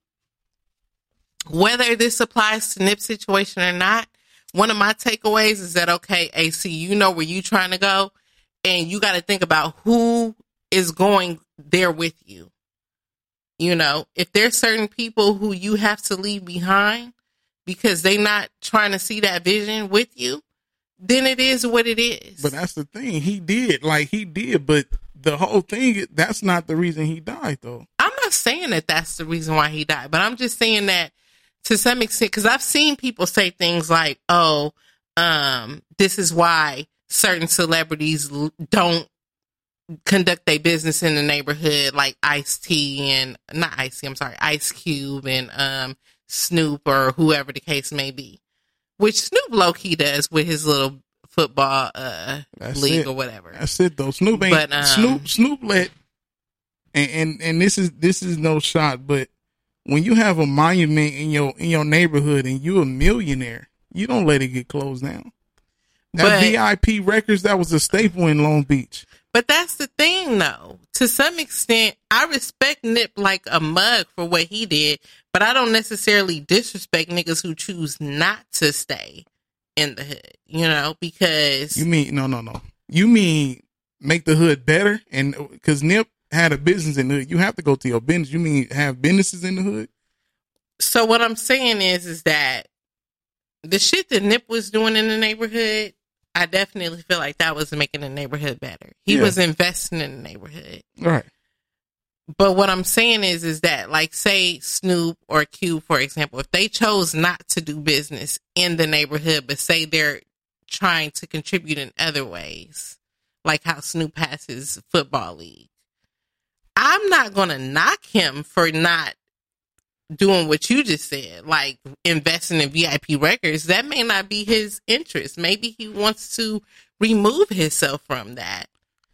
whether this applies to Nip's situation or not, one of my takeaways is that okay, AC, you know where you trying to go, and you got to think about who is going there with you. You know, if there's certain people who you have to leave behind because they not trying to see that vision with you, then it is what it is. But that's the thing. He did. Like he did. But the whole thing. That's not the reason he died, though. I'm not saying that that's the reason why he died, but I'm just saying that to some extent, because I've seen people say things like, "Oh, um, this is why certain celebrities l- don't conduct their business in the neighborhood, like Ice T and not Ice T, I'm sorry, Ice Cube and um Snoop or whoever the case may be." Which Snoop low key does with his little football uh That's league it. or whatever. That's it, though. Snoop ain't. But, um, Snoop Snoop let. And, and and this is this is no shot, but when you have a monument in your in your neighborhood and you're a millionaire, you don't let it get closed down. That VIP records that was a staple in Long Beach. But that's the thing, though. To some extent, I respect Nip like a mug for what he did, but I don't necessarily disrespect niggas who choose not to stay in the hood, you know, because You mean no no no? You mean make the hood better? And because Nip had a business in the hood, you have to go to your business. You mean have businesses in the hood? so what I'm saying is, is that the shit that Nip was doing in the neighborhood, I definitely feel like that was making the neighborhood better. He Yeah. was investing in the neighborhood. Right. But what I'm saying is, is that like say Snoop or Cube, for example, if they chose not to do business in the neighborhood, but say they're trying to contribute in other ways, like how Snoop has his football league, I'm not gonna knock him for not doing what you just said, like investing in VIP records. That may not be his interest. Maybe he wants to remove himself from that.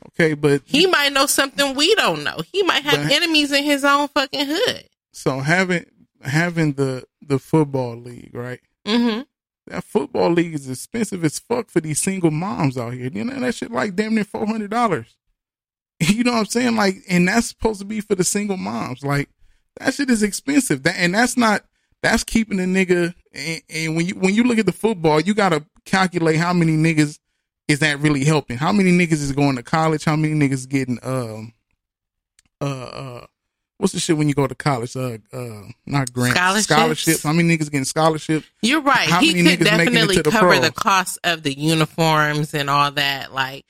Okay, but He might know something we don't know. He might have enemies in his own fucking hood. so having having the the football league, right? Mm-hmm. that football league is expensive as fuck for these single moms out here. You know that shit like damn near four hundred dollars. You know what I'm saying? Like, and that's supposed to be for the single moms. Like, that shit is expensive. That and that's not that's keeping a nigga. And, and when you when you look at the football, you gotta calculate how many niggas is that really helping. How many niggas is going to college? How many niggas getting um uh uh what's the shit when you go to college? Uh uh not grants Scholarships? scholarships. How many niggas getting scholarships? You're right. How he many could niggas making it definitely the cover pros? the cost of the uniforms and all that. Like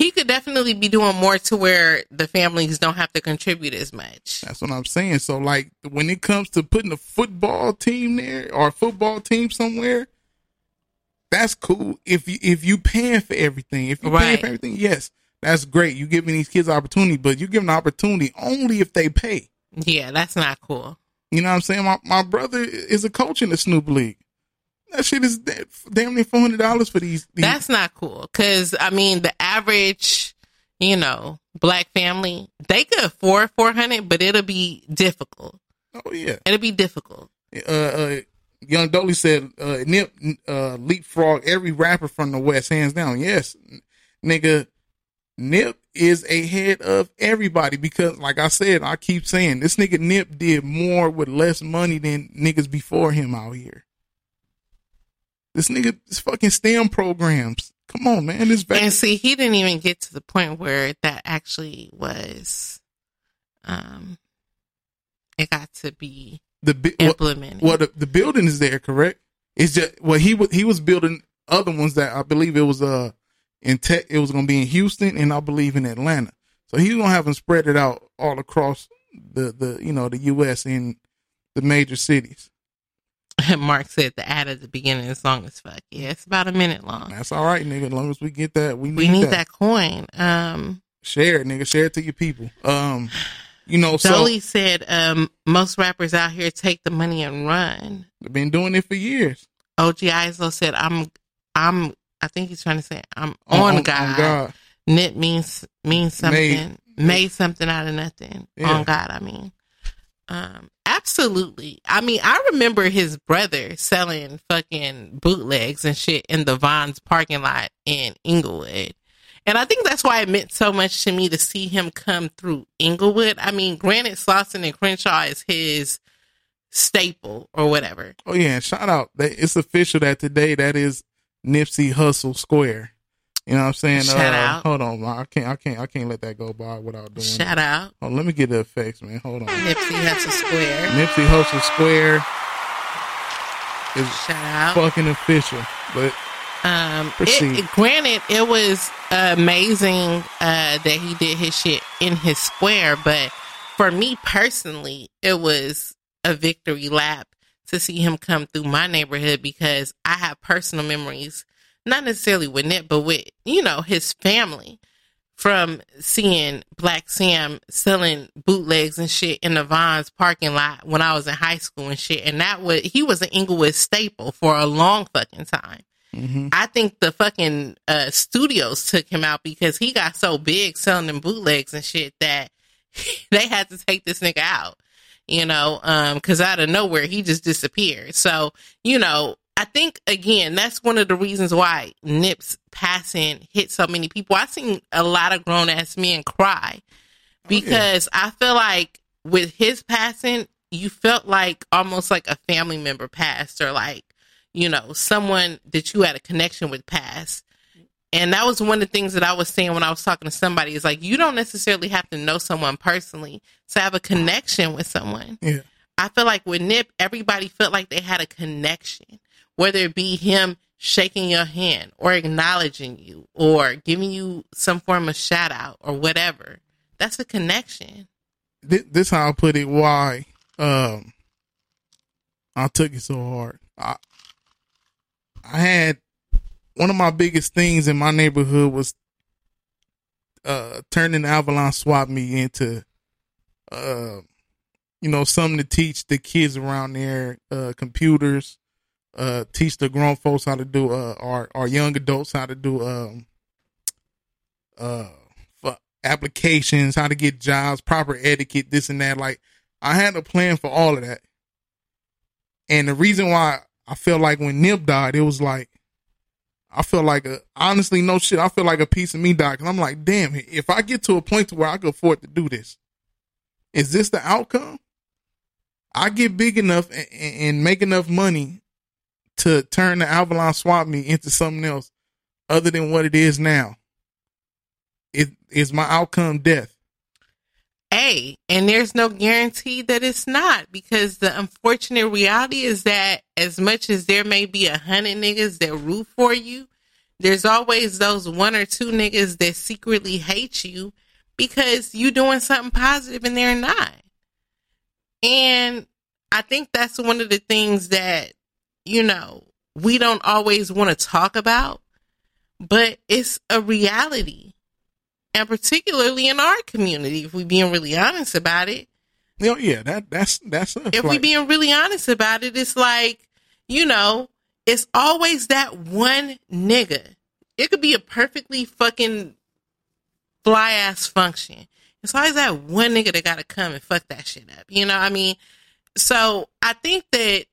he could definitely be doing more to where the families don't have to contribute as much. That's what I'm saying. So like when it comes to putting a football team there or a football team somewhere, that's cool. If you if you paying for everything, if you paying for everything, yes, that's great. You giving these kids opportunity, but you give giving opportunity only if they pay. Yeah, that's not cool. You know what I'm saying? My my brother is a coach in the Snoop League. That shit is da- damn near four hundred dollars for these. these That's not cool. Cause I mean, the average, you know, black family, they could afford 400, but it'll be difficult. oh yeah. It'll be difficult. uh, uh, Young Dolly said, uh, Nip uh, leapfrog every rapper from the West, hands down. Yes, nigga, Nip is ahead of everybody because, like I said, I keep saying this nigga Nip did more with less money than niggas before him out here. This nigga, this fucking STEM programs. Come on, man. This back. And see, he didn't even get to the point where that actually was, um, it got to be the bi- implemented. Well, the, the building is there, correct? It's just well, he was he was building other ones that I believe it was uh in tech. It was gonna be in Houston and I believe in Atlanta. So he's gonna have them spread it out all across the the you know the U.S. in the major cities. Mark said the ad at the beginning is long as fuck. Yeah, it's about a minute long. That's all right, nigga. As long as we get that, we need, We need that. that coin. Um, Share it, nigga. Share it to your people. Um, you know, so Dolly said, um, most rappers out here take the money and run. they've been doing it for years. OG Islo said, I'm, I'm, I think he's trying to say, I'm On- on, on- on God. God. Means, means something, Made- made, something out of nothing. Yeah. On God, I mean. Um, absolutely. I mean, I remember his brother selling fucking bootlegs and shit in the Vons parking lot in Inglewood. And I think that's why it meant so much to me to see him come through Inglewood. I mean, granted, Slauson and Crenshaw is his staple or whatever. Oh yeah, shout out. It's official that today that is Nipsey Hussle Square. You know what I'm saying? Shout uh, out. Hold on, I can't, I can't, I can't let that go by without doing. Shout it. out. Oh, let me get the effects, man. Hold on. Nipsey Hussle Square. Nipsey Hussle Square is Shout out. fucking official, but Um, Proceed. it, granted, it was amazing uh, that he did his shit in his square, but for me personally, it was a victory lap to see him come through my neighborhood because I have personal memories, not necessarily with Nip, but with you know his family from seeing Blacc Sam selling bootlegs and shit in the Vons parking lot when I was in high school and shit, and that was he was an Inglewood staple for a long fucking time. I think the fucking uh, studios took him out because he got so big selling them bootlegs and shit that they had to take this nigga out, you know, um, cause out of nowhere he just disappeared. So, you know, I think again, that's one of the reasons why Nip's passing hit so many people. I've seen a lot of grown ass men cry oh, because I feel like with his passing, you felt like almost like a family member passed or like, you know, someone that you had a connection with passed. And that was one of the things that I was saying when I was talking to somebody is like, you don't necessarily have to know someone personally to have a connection with someone. yeah, I feel like with Nip, everybody felt like they had a connection, whether it be him shaking your hand or acknowledging you or giving you some form of shout out or whatever. That's a connection. this, this how I put it. Why um I took it so hard. I I had one of my biggest things in my neighborhood was uh turning the Avalon Swap Meet into uh you know something to teach the kids around there uh computers uh teach the grown folks how to do uh our our young adults how to do um uh applications how to get jobs proper etiquette this and that like i had a plan for all of that and the reason why I felt like when Nip died, it was like I feel like a honestly no shit. I feel like a piece of me died because I'm like, damn, if I get to a point to where I can afford to do this, is this the outcome? I get big enough and, and make enough money to turn the Avalon Swap Meet into something else other than what it is now. It is my outcome death. A, and there's no guarantee that it's not because the unfortunate reality is that as much as there may be a hundred niggas that root for you, there's always those one or two niggas that secretly hate you because you doing something positive and they're not. And I think that's one of the things that, you know, we don't always want to talk about, but it's a reality and particularly in our community, if we being really honest about it. You know, yeah, that that's that's. If we being really honest about it, it's like you know, it's always that one nigga. It could be a perfectly fucking fly ass function. It's always that one nigga that gotta come and fuck that shit up. You know what I mean? So I think that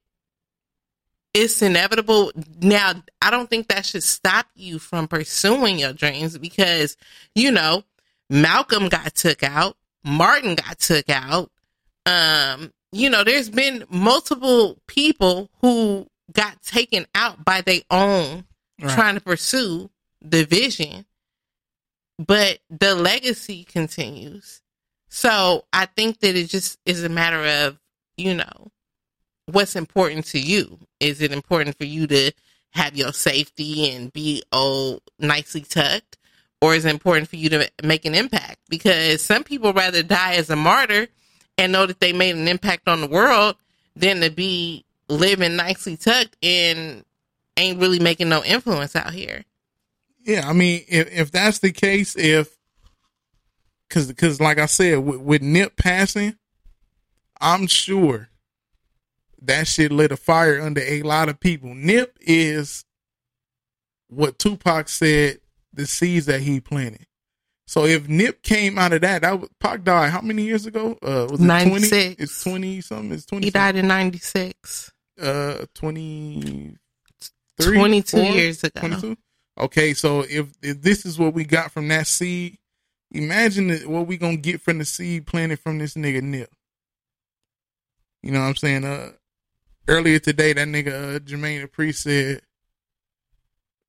it's inevitable. Now, I don't think that should stop you from pursuing your dreams because, you know, Malcolm got took out, Martin got took out. Um, you know, there's been multiple people who got taken out by their own right. trying to pursue the vision, but the legacy continues. So I think that it just is a matter of, you know, what's important to you. Is it important for you to have your safety and be oh nicely tucked? Or is it important for you to make an impact? Because some people rather die as a martyr and know that they made an impact on the world than to be living nicely tucked and ain't really making no influence out here. Yeah, I mean, if if that's the case, if because because like I said, with, with Nip passing, I'm sure that shit lit a fire under a lot of people. Nip is what Tupac said the seeds that he planted. So if Nip came out of that, that was, Pac died how many years ago? Uh, was it 96. 20? It's 20 something. It's 20. He died in 96. Uh, 20. 22 years ago. 22? Okay, so if, if this is what we got from that seed, imagine what we gonna get from the seed planted from this nigga Nip. You know what I'm saying? Uh, earlier today, that nigga uh, Jermaine Dupri said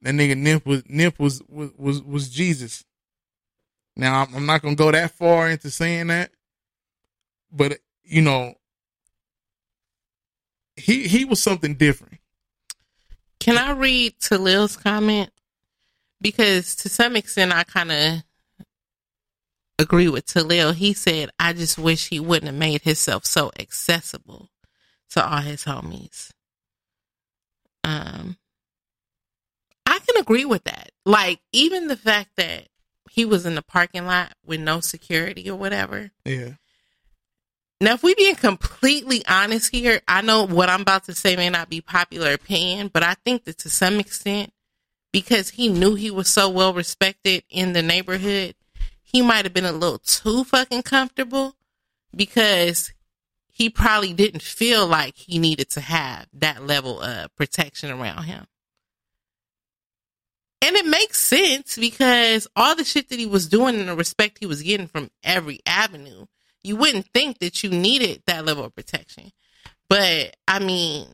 that nigga Nip was Nip was was was, was Jesus. Now I'm, I'm not gonna go that far into saying that, but you know, he he was something different. Can I read Talil's comment? Because to some extent, I kind of agree with Talil. He said, "I just wish he wouldn't have made himself so accessible." To all his homies. Um, I can agree with that. Like, even the fact that he was in the parking lot with no security or whatever. Yeah. Now, if we being completely honest here, I know what I'm about to say may not be popular opinion, but I think that to some extent, because he knew he was so well respected in the neighborhood, he might have been a little too fucking comfortable because he probably didn't feel like he needed to have that level of protection around him. And it makes sense because all the shit that he was doing and the respect he was getting from every avenue, you wouldn't think that you needed that level of protection. But I mean,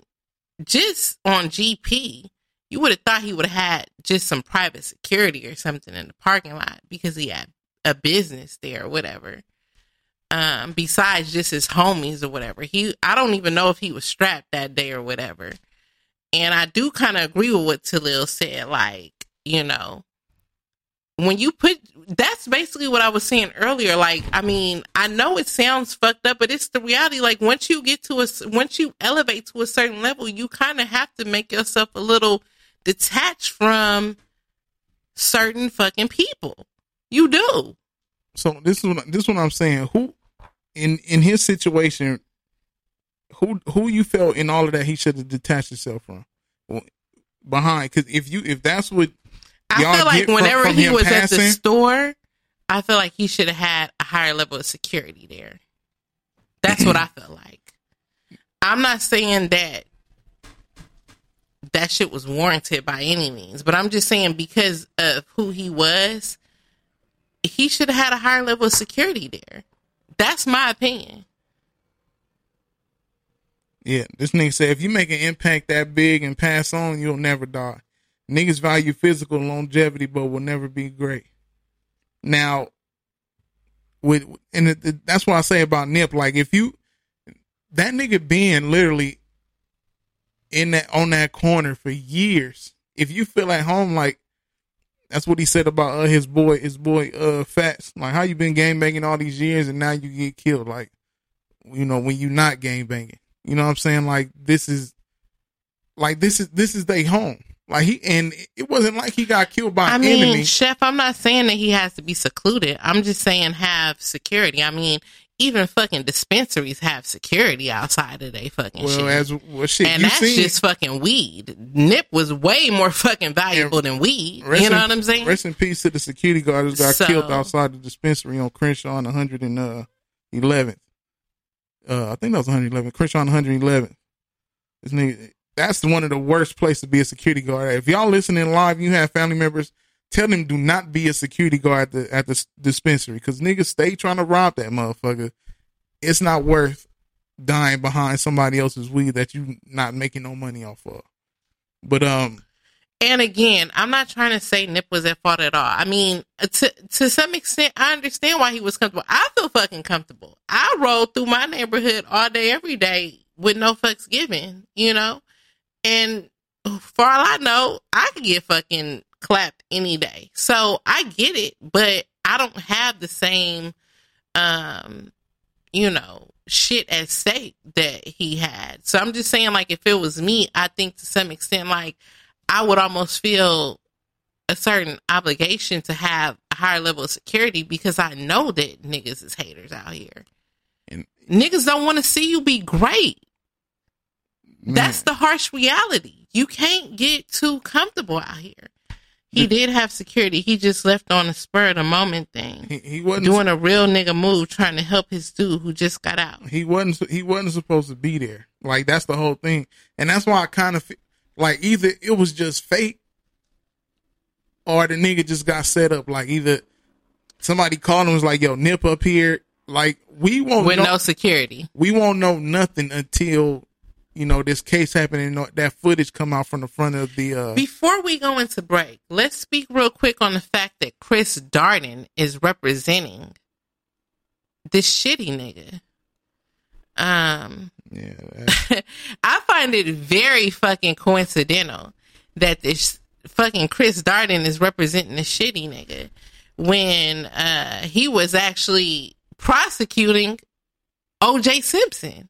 just on GP, you would have thought he would have had just some private security or something in the parking lot because he had a business there or whatever um, besides just his homies or whatever. He, I don't even know if he was strapped that day or whatever. And I do kind of agree with what Talil said. Like, you know, when you put, that's basically what I was saying earlier. Like, I mean, I know it sounds fucked up, but it's the reality. Like, once you get to a, once you elevate to a certain level, you kind of have to make yourself a little detached from certain fucking people. You do. So this is what this is what I'm saying. Who in in his situation, who who you felt in all of that he should have detached himself from behind? Because if you if that's what I feel like whenever from, from he was passing, at the store, I feel like he should have had a higher level of security there. That's what I feel like. I'm not saying that that shit was warranted by any means. But I'm just saying because of who he was, he should have had a higher level of security there. That's my opinion. Yeah, this nigga said if you make an impact that big and pass on, you'll never die. Niggas value physical longevity, but will never be great. Now, with and it, it, that's what I say about Nip. Like if you that nigga being literally in that on that corner for years, if you feel at home, like that's what he said about uh, his boy, his boy uh Fats. Like how you been game banging all these years and now you get killed. Like you know when you not game banging. You know what I'm saying? Like this is like this is this is their home. Like he and it wasn't like he got killed by I an mean, enemy. Chef, I'm not saying that he has to be secluded. I'm just saying have security. I mean, even fucking dispensaries have security outside of they fucking Well, shit. as well, shit, and that's seen just fucking weed. Nip was way more fucking valuable than weed. You know in- what I'm saying? Rest in peace to the security guard who got So- killed outside the dispensary on Crenshaw on 111th. Uh, I think that was 111. Crenshaw on 111th. This nigga, that's one of the worst places to be a security guard. If y'all listening live, you have family members, tell them do not be a security guard at the, at the dispensary because niggas stay trying to rob that motherfucker. It's not worth dying behind somebody else's weed that you not making no money off of. But um, And again, I'm not trying to say Nip was at fault at all. I mean, to to some extent, I understand why he was comfortable. I feel fucking comfortable. I roll through my neighborhood all day, every day with no fucks given, you know? And for all I know, I could get fucking clapped any day. So I get it, but I don't have the same, um, you know, shit at stake that he had. So I'm just saying, like, if it was me, I think to some extent, like, I would almost feel a certain obligation to have a higher level of security because I know that niggas is haters out here. And- niggas don't want to see you be great. That's the harsh reality. You can't get too comfortable out here. He did have security. He just left on a spur of the moment thing. he, he wasn't Doing a real nigga move trying to help his dude who just got out. he wasn't he wasn't supposed to be there. Like that's the whole thing, and that's why I kind of like either it was just fate, or the nigga just got set up. Like either somebody called him was like, "Yo, nip up here." Like we won't With know, no security. we won't know nothing until you know this case happened and that footage come out from the front of the. uh Before we go into break, let's speak real quick on the fact that Chris Darden is representing this shitty nigga. Um, yeah, I find it very fucking coincidental that this fucking Chris Darden is representing the shitty nigga when uh, he was actually prosecuting OJ Simpson.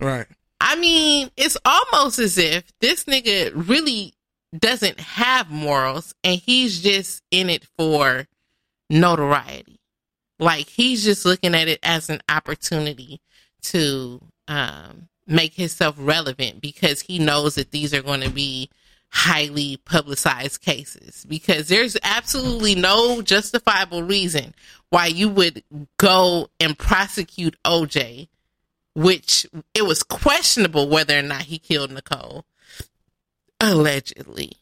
right. I mean, it's almost as if this nigga really doesn't have morals and he's just in it for notoriety. Like he's just looking at it as an opportunity to um, make himself relevant because he knows that these are going to be highly publicized cases because there's absolutely no justifiable reason why you would go and prosecute OJ which it was questionable whether or not he killed Nicole, allegedly.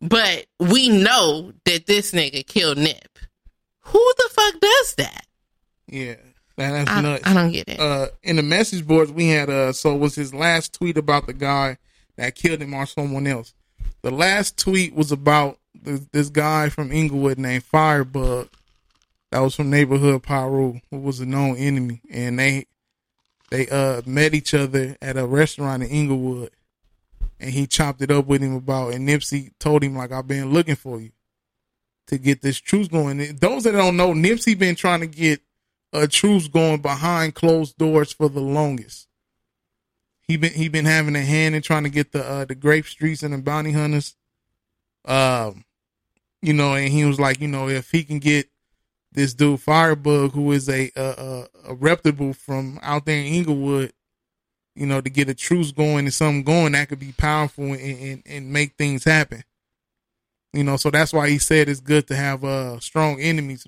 But we know that this nigga killed Nip. Who the fuck does that? Yeah, that, that's I, nuts. I don't get it. uh in the message boards we had uh so was his last tweet about the guy that killed him or someone else. The last tweet was about this, this guy from Inglewood named Firebug that was from neighborhood Pyro, who was a known enemy and they they uh met each other at a restaurant in Inglewood and he chopped it up with him about and Nipsey told him like I've been looking for you to get this truth going. And Those that don't know, Nipsey been trying to get a truce going behind closed doors for the longest. He been he been having a hand in trying to get the uh, the grape streets and the bounty hunters. Um, you know, and he was like, you know, if he can get this dude Firebug, who is a a, a, a reputable from out there in Inglewood, you know, to get a truce going and something going that could be powerful and, and, and make things happen. You know, so that's why he said it's good to have uh strong enemies.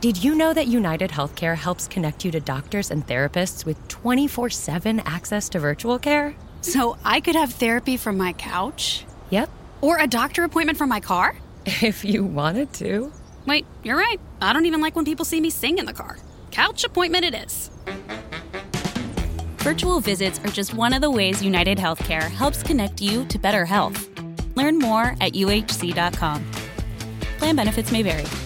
Did you know that United Healthcare helps connect you to doctors and therapists with 24 7 access to virtual care? So I could have therapy from my couch? Yep. Or a doctor appointment from my car? If you wanted to. Wait, you're right. I don't even like when people see me sing in the car. Couch appointment it is. Virtual visits are just one of the ways United Healthcare helps connect you to better health. Learn more at uhc.com. Plan benefits may vary.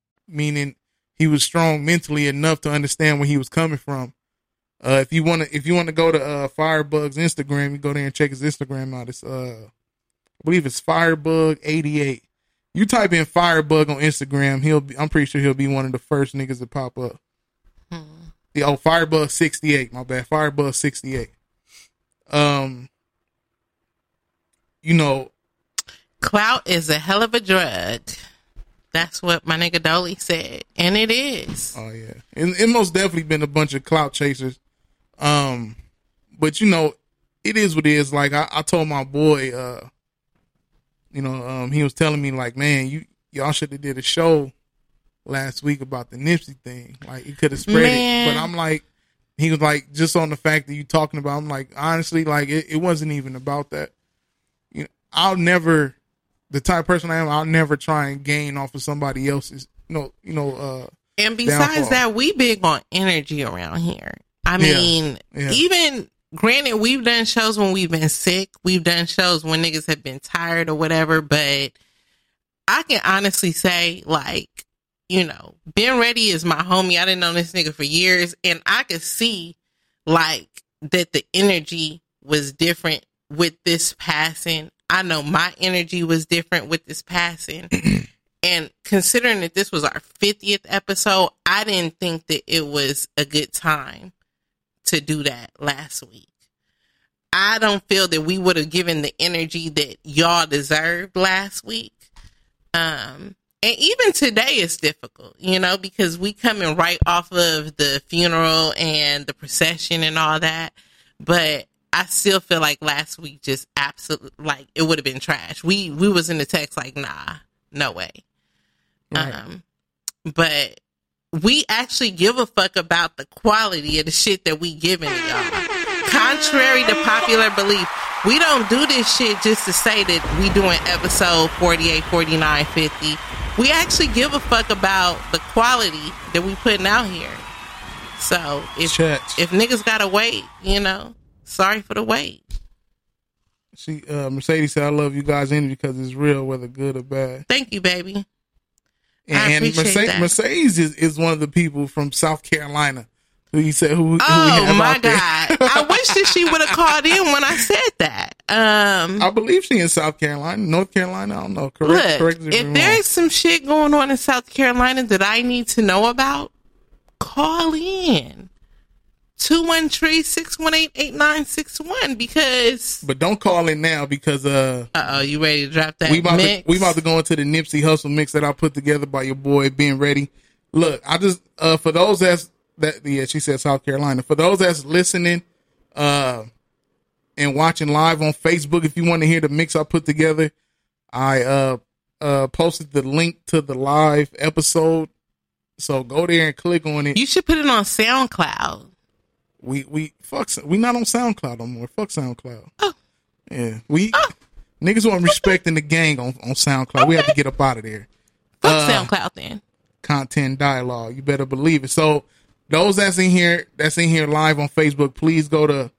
Meaning he was strong mentally enough to understand where he was coming from. Uh, if you want to, if you want to go to uh, Firebug's Instagram, you go there and check his Instagram out. It's uh, I believe it's Firebug eighty eight. You type in Firebug on Instagram, he'll be. I'm pretty sure he'll be one of the first niggas to pop up. The oh, Firebug sixty eight. My bad, Firebug sixty eight. Um, you know, Clout is a hell of a drug. That's what my nigga Dolly said, and it is. Oh yeah, and it most definitely been a bunch of clout chasers. Um, but you know, it is what it is. Like I, I told my boy, uh, you know, um, he was telling me like, man, you y'all should have did a show last week about the Nipsey thing. Like you could have spread Man. it. But I'm like, he was like, just on the fact that you talking about. I'm like, honestly, like it, it wasn't even about that. You know, I'll never, the type of person I am, I'll never try and gain off of somebody else's. You know, you know. uh And besides downfall. that, we big on energy around here. I Yeah. mean, Yeah. even granted, we've done shows when we've been sick. We've done shows when niggas have been tired or whatever. But I can honestly say, like, you know, Ben Ready is my homie. I didn't know this nigga for years, and I could see like that the energy was different with this passing. I know my energy was different with this passing. And considering that this was our 50th episode, I didn't think that it was a good time to do that last week. I don't feel that we would have given the energy that y'all deserved last week. Um, and even today is difficult, you know, because we coming right off of the funeral and the procession and all that. But I still feel like last week just absolutely like it would have been trash. We we was in the text like, nah, no way. Um, but we actually give a fuck about the quality of the shit that we giving y'all. Contrary to popular belief, we don't do this shit just to say that we doing episode 48, 49, 50. We actually give a fuck about the quality that we putting out here. So if if niggas gotta wait, you know, sorry for the wait. She uh, Mercedes said, "I love you guys in because it's real, whether good or bad." Thank you, baby. I And appreciate Mercedes, that. Mercedes is, is one of the people from South Carolina who you said who, Oh my god! I wish that she would have called in when I said that. Um, I believe she in South Carolina, North Carolina. I don't know. Correct. look, correct if I'm there's some shit going on in South Carolina that I need to know about, call in. 213-618-8961 because but don't call in now because uh, uh oh, you ready to drop that we about mix? to we about to go into the Nipsey Hussle mix that I put together by your boy Ben Ready. Look, I just uh for those that's that yeah she said South Carolina for those that's listening uh and watching live on Facebook if you want to hear the mix I put together I uh uh posted the link to the live episode so go there and click on it. You should put it on SoundCloud. We we fuck we not on SoundCloud no more. Fuck SoundCloud. Yeah, we niggas weren't respecting the gang on on SoundCloud. We have to get up out of there. Fuck Uh, SoundCloud then. content dialogue. You better believe it. So those that's in here, that's in here live on Facebook, please go to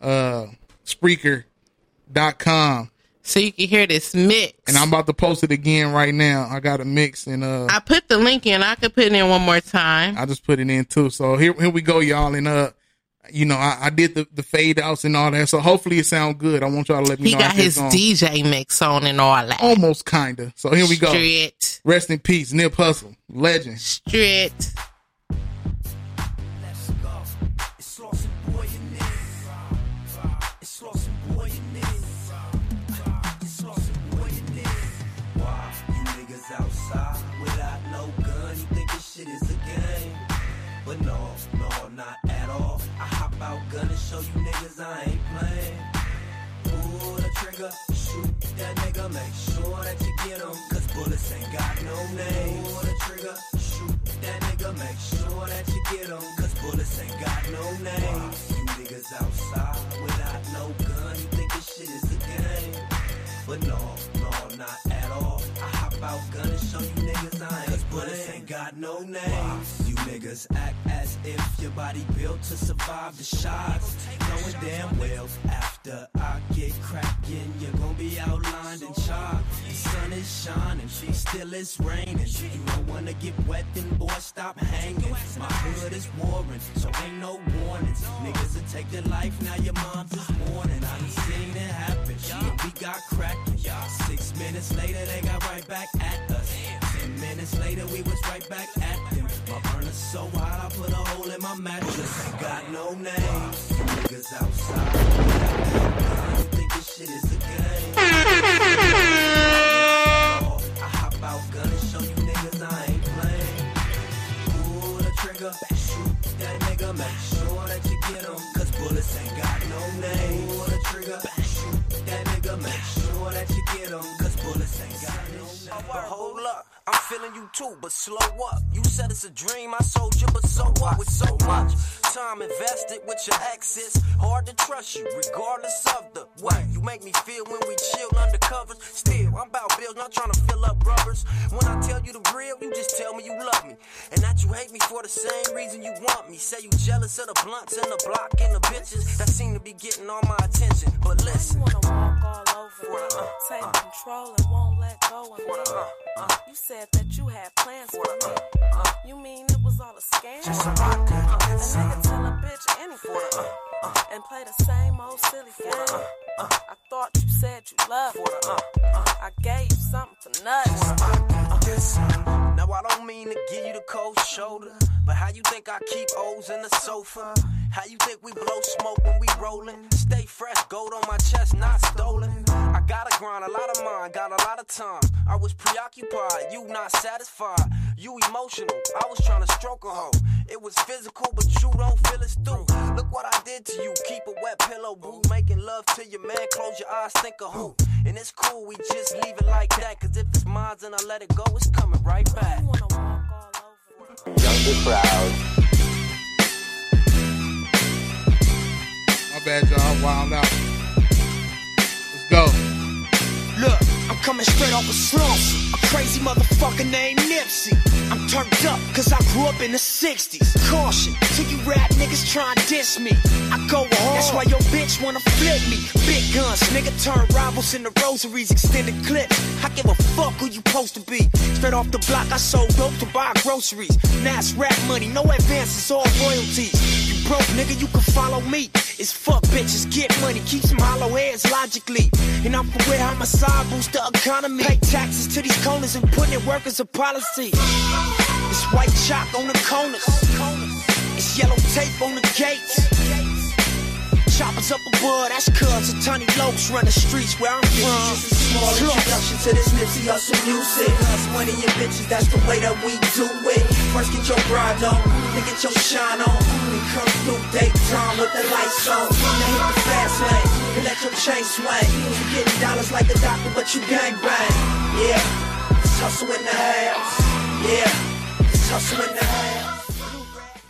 uh Spreaker.com. So you can hear this mix. And I'm about to post it again right now. I got a mix and uh I put the link in. I could put it in one more time. I just put it in too. So here here we go, y'all. And uh you know, I, I, did the, the fade outs and all that. So hopefully it sound good. I want y'all to let me he know. He got his. DJ mix on and all that. Almost kinda. So here we go. Rest in peace, Nip Hussle, legend. Straight. Outside without no gun, you think this shit is a game. But no, no, not I out gun and show you niggas I ain't playing. Pull the trigger, shoot that nigga, make sure that you get him. Cause bullets ain't got no name. Pull the trigger, shoot that nigga, make sure that you get him. Cause bullets ain't got no name. You niggas outside without no gun. You think this shit is a game? But no, no, not at all. I hop out gun and show you niggas I ain't Cause bullets ain't got no name. Niggas act as if your body built to survive the shots. Knowing damn well after I get cracking, you're gonna be outlined and chopped. The sun is shining, she still it's raining. You don't wanna get wet, then boy stop hanging. My hood is warring, so ain't no warnings. Niggas will take their life, now your mom's is mourning. I done seen it happen, we got cracking. Six minutes later, they got right back at us. Ten minutes later, we was right back at so hot, I put a hole in my mattress. Got no name. Niggas outside. Think this shit is a game? I'm feeling you too, but slow up. You said it's a dream, I sold you, but so what? With so much time invested with your exes, hard to trust you, regardless of the way you make me feel when we chill under covers. Still, I'm about bills, not trying to fill up rubbers. When I tell you the real, you just tell me you love me, and that you hate me for the same reason you want me. Say you jealous of the blunts and the block and the bitches that seem to be getting all my attention. But listen, you wanna walk all over me, take control and won't let go of me. Uh, uh. You said that you had plans for me. Uh, you mean it was all a scam? Just so I could a get uh, uh, nigga tell a bitch anything and play the same old silly game. I thought you said you loved me. I gave you something for nothing. Now I don't mean to give you the cold shoulder, but how you think I keep O's in the sofa? How you think we blow smoke when we rollin'? Stay fresh, gold on my chest, not stolen. I gotta grind, a lot of mine, got a lot of time. I was preoccupied, you not satisfied. You emotional, I was trying to stroke a hoe. It was physical, but you don't feel it's through. Look what I did to you, keep a wet pillow, boo. Making love to your man, close your eyes, think of who. And it's cool, we just leave it like that. Cause if it's mine and I let it go, it's coming right back. Younger crowd. My bad, y'all. Wild out. Let's go. Coming straight off a slump. A crazy motherfucker named Nipsey. I'm turned up cause I grew up in the 60s. Caution to you rap niggas try and diss me. I go hard. That's why your bitch wanna flip me. Big guns, nigga turn rivals into rosaries, extended clips. I give a fuck who you supposed to be. Straight off the block, I sold dope to buy groceries. Now it's rap money, no advances, all royalties. Broke, nigga, you can follow me. It's fuck bitches, get money, keep some hollow heads logically. And I'm for where side boost the economy. Pay taxes to these corners and putting in work a policy. It's white chalk on the corners. It's yellow tape on the gates. Choppers up above, that's cuz a tiny lokes run the streets where I'm from. Small introduction to this Nipsey Hussle music. Us money and bitches, that's the way that we do it. First get your grind on, then get your shine on. Then come through daytime with the lights on. Then hit the fast lane, and let your chain swing. You getting dollars like a doctor, but you gang bang. Yeah, it's hustle in the house. Yeah, it's hustle in the house.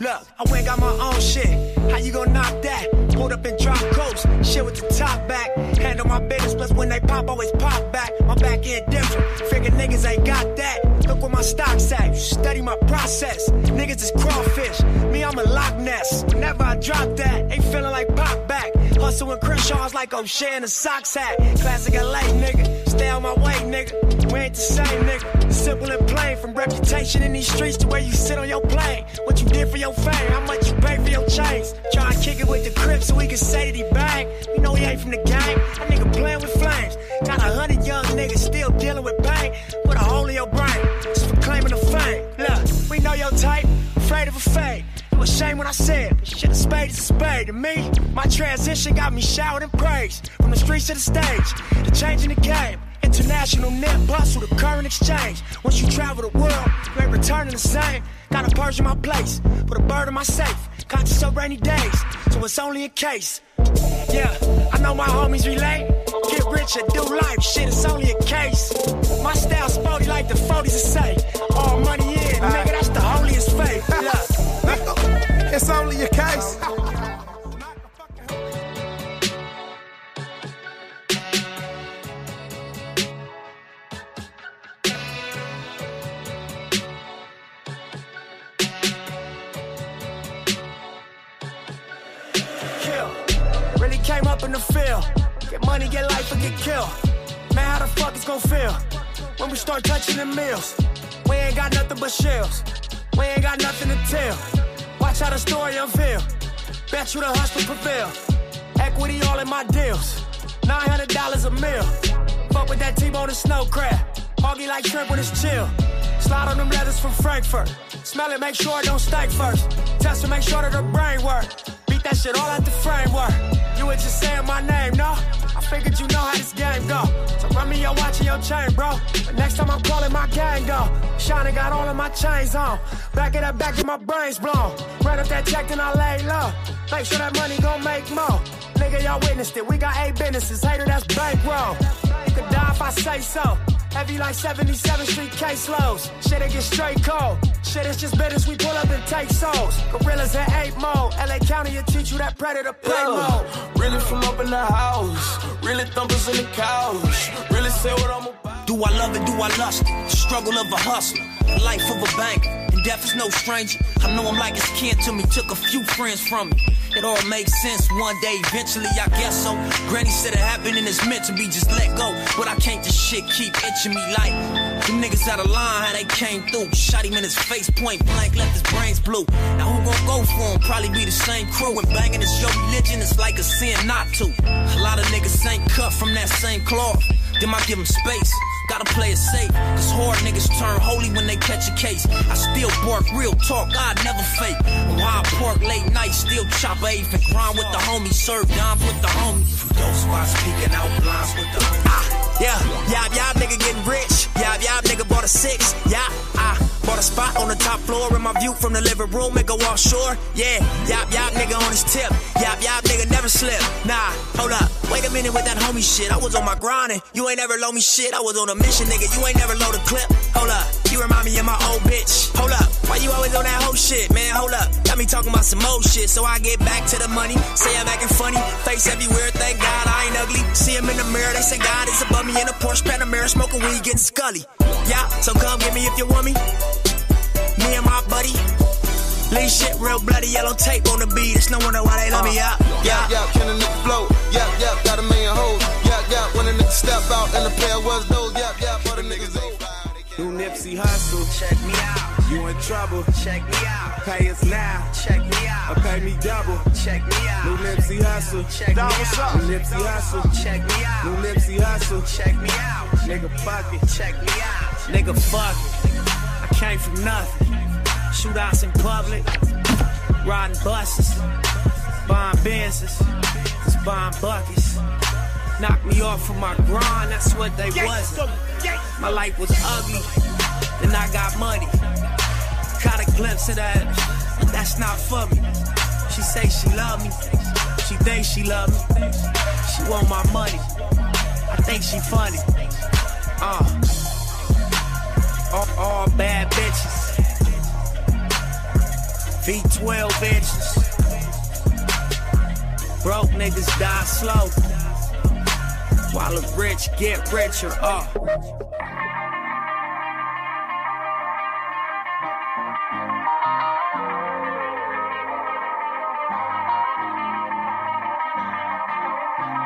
Look, I went got my own shit. How you gonna knock that? Pulled up and drop coats, shit with the top back. Handle my business, plus when they pop, always pop back. My back end different. Figure niggas ain't got that. Look where my stock's at. You study my process. Niggas is crawfish. Me, I'm a Loch Ness. Whenever I drop that, ain't feeling like pop back. Hustle and Crenshaw's like O'Shea in a socks hat. Classic LA, nigga. Stay on my way, nigga. We ain't the same, nigga. Simple and plain. From reputation in these streets to where you sit on your plane. What you did for your fame, how much you pay for your chains. Try and kick it with the crib so we can say that he bang. You know he ain't from the gang. That nigga playing with flames. Got a hundred young niggas still dealing with pain. Put a hole in your brain. Just for claiming the fame. Look, we know your type. Afraid of a fade. Was shame when I said, shit, a spade is a spade. To me, my transition got me showered in praise. From the streets to the stage, the change in the game. international net bus with a current exchange. Once you travel the world, you ain't returning the same. Got a purge in my place, put a bird in my safe. Conscious of rainy days, so it's only a case. Yeah, I know my homies relate. Get rich or do life, shit, it's only a case. My style sporty like the 40s to say. All money in, nigga, that's the holiest faith. Yeah. It's only a case. kill. Really came up in the field. Get money, get life, or get killed. Man, how the fuck it's gonna feel when we start touching the mills? We ain't got nothing but shells. We ain't got nothing to tell. Watch how the story unveil. Bet you the hustle prevail. Equity all in my deals. $900 a meal. Fuck with that T-bone and snow crab. Hoggy like shrimp when it's chill. Slide on them leathers from Frankfurt. Smell it, make sure it don't stink first. Test to make sure that the brain work. Beat that shit all at the framework. You were just saying my name, no? Figured you know how this game go. So run me your watch and your chain, bro. But next time I'm calling my gang, go. Shiny got all of my chains on. Back it up, back in my brains blown. Run up that check, then I lay low. Make sure that money gon' make more. Nigga, y'all witnessed it. We got eight businesses. Hater, that's bankroll. You could die if I say so. Heavy like 77th Street case loads. Shit, it get straight cold. Shit, it's just business. We pull up and take souls. Gorillas in eight mode. LA County will teach you that predator play mode. Really from up in the house. Really thumpers in the couch. Really say what I'm about. Do I love it? Do I lust it? The struggle of a hustler, the life of a banker. And death is no stranger. I know I'm like his kin to me. Took a few friends from me. It all makes sense one day, eventually, I guess so. Granny said it happened and it's meant to be, just let go. But I can't, this shit keep itching me like them niggas out of line, how they came through. Shot him in his face, point blank, left his brains blue. Now who gon' go for him? Probably be the same crew. And banging is your religion, it's like a sin not to. A lot of niggas ain't cut from that same cloth. Then I give them space. Gotta play it safe, cause hard niggas turn holy when they catch a case. I still bark real talk, I never fake. Wild pork late night, still chop and grind with the homies, serve dimes with the homies. From those spots peeking out blinds with the homies. Ah, yeah, yeah, yeah, nigga getting rich. Yeah, yeah, nigga bought a six. Yeah, I bought a spot on the top floor in my view from the living room. Make go offshore. Yeah, yeah, yeah, nigga on his tip. Yeah, yeah, nigga never slip. Nah, hold up. Wait a minute with that homie shit. I was on my grinding. You ain't never low me shit. I was on a mission, nigga. You ain't never load a clip. Hold up. You remind me of my old bitch. Hold up. Why you always on that whole shit, man? Hold up. Got me talking about some old shit. So I get back to the money. Say I'm acting funny. Face everywhere. Thank God I ain't ugly. See him in the mirror. They say God is above me in a Porsche Panamera. Smoking weed, getting scully. Yeah, so come get me if you want me. Me and my buddy. Lean shit, real bloody yellow tape on the beat. It's no wonder why they love me out. Uh, yeah, yeah, can a nigga flow? Yeah, yeah, got a million hoes. Yeah, yeah, when a nigga step out and the player was those. Yeah, yeah, for the niggas ain't New Nipsey Hussle. Check me out. You in trouble. Check me out. Pay us now. Check me out. Or pay me double. Check me out. New Nipsey Hussle. Check me out. New Nipsey Hussle. Check me out. New Nipsey Hussle. Check me out. Nigga, fuck it. Check me out. Nigga, fuck it. I came from nothing. Shootouts in public. Riding buses. Buying Benzes. Just buying buckets. Knocked me off from my grind, that's what they wasn't. My life was ugly, then I got money. Caught a glimpse of that, that's not for me. She say she love me, she think she love me. She want my money, I think she funny. Uh, all, all bad bitches. V12 inches. Broke niggas die slow. While the rich get richer. Uh.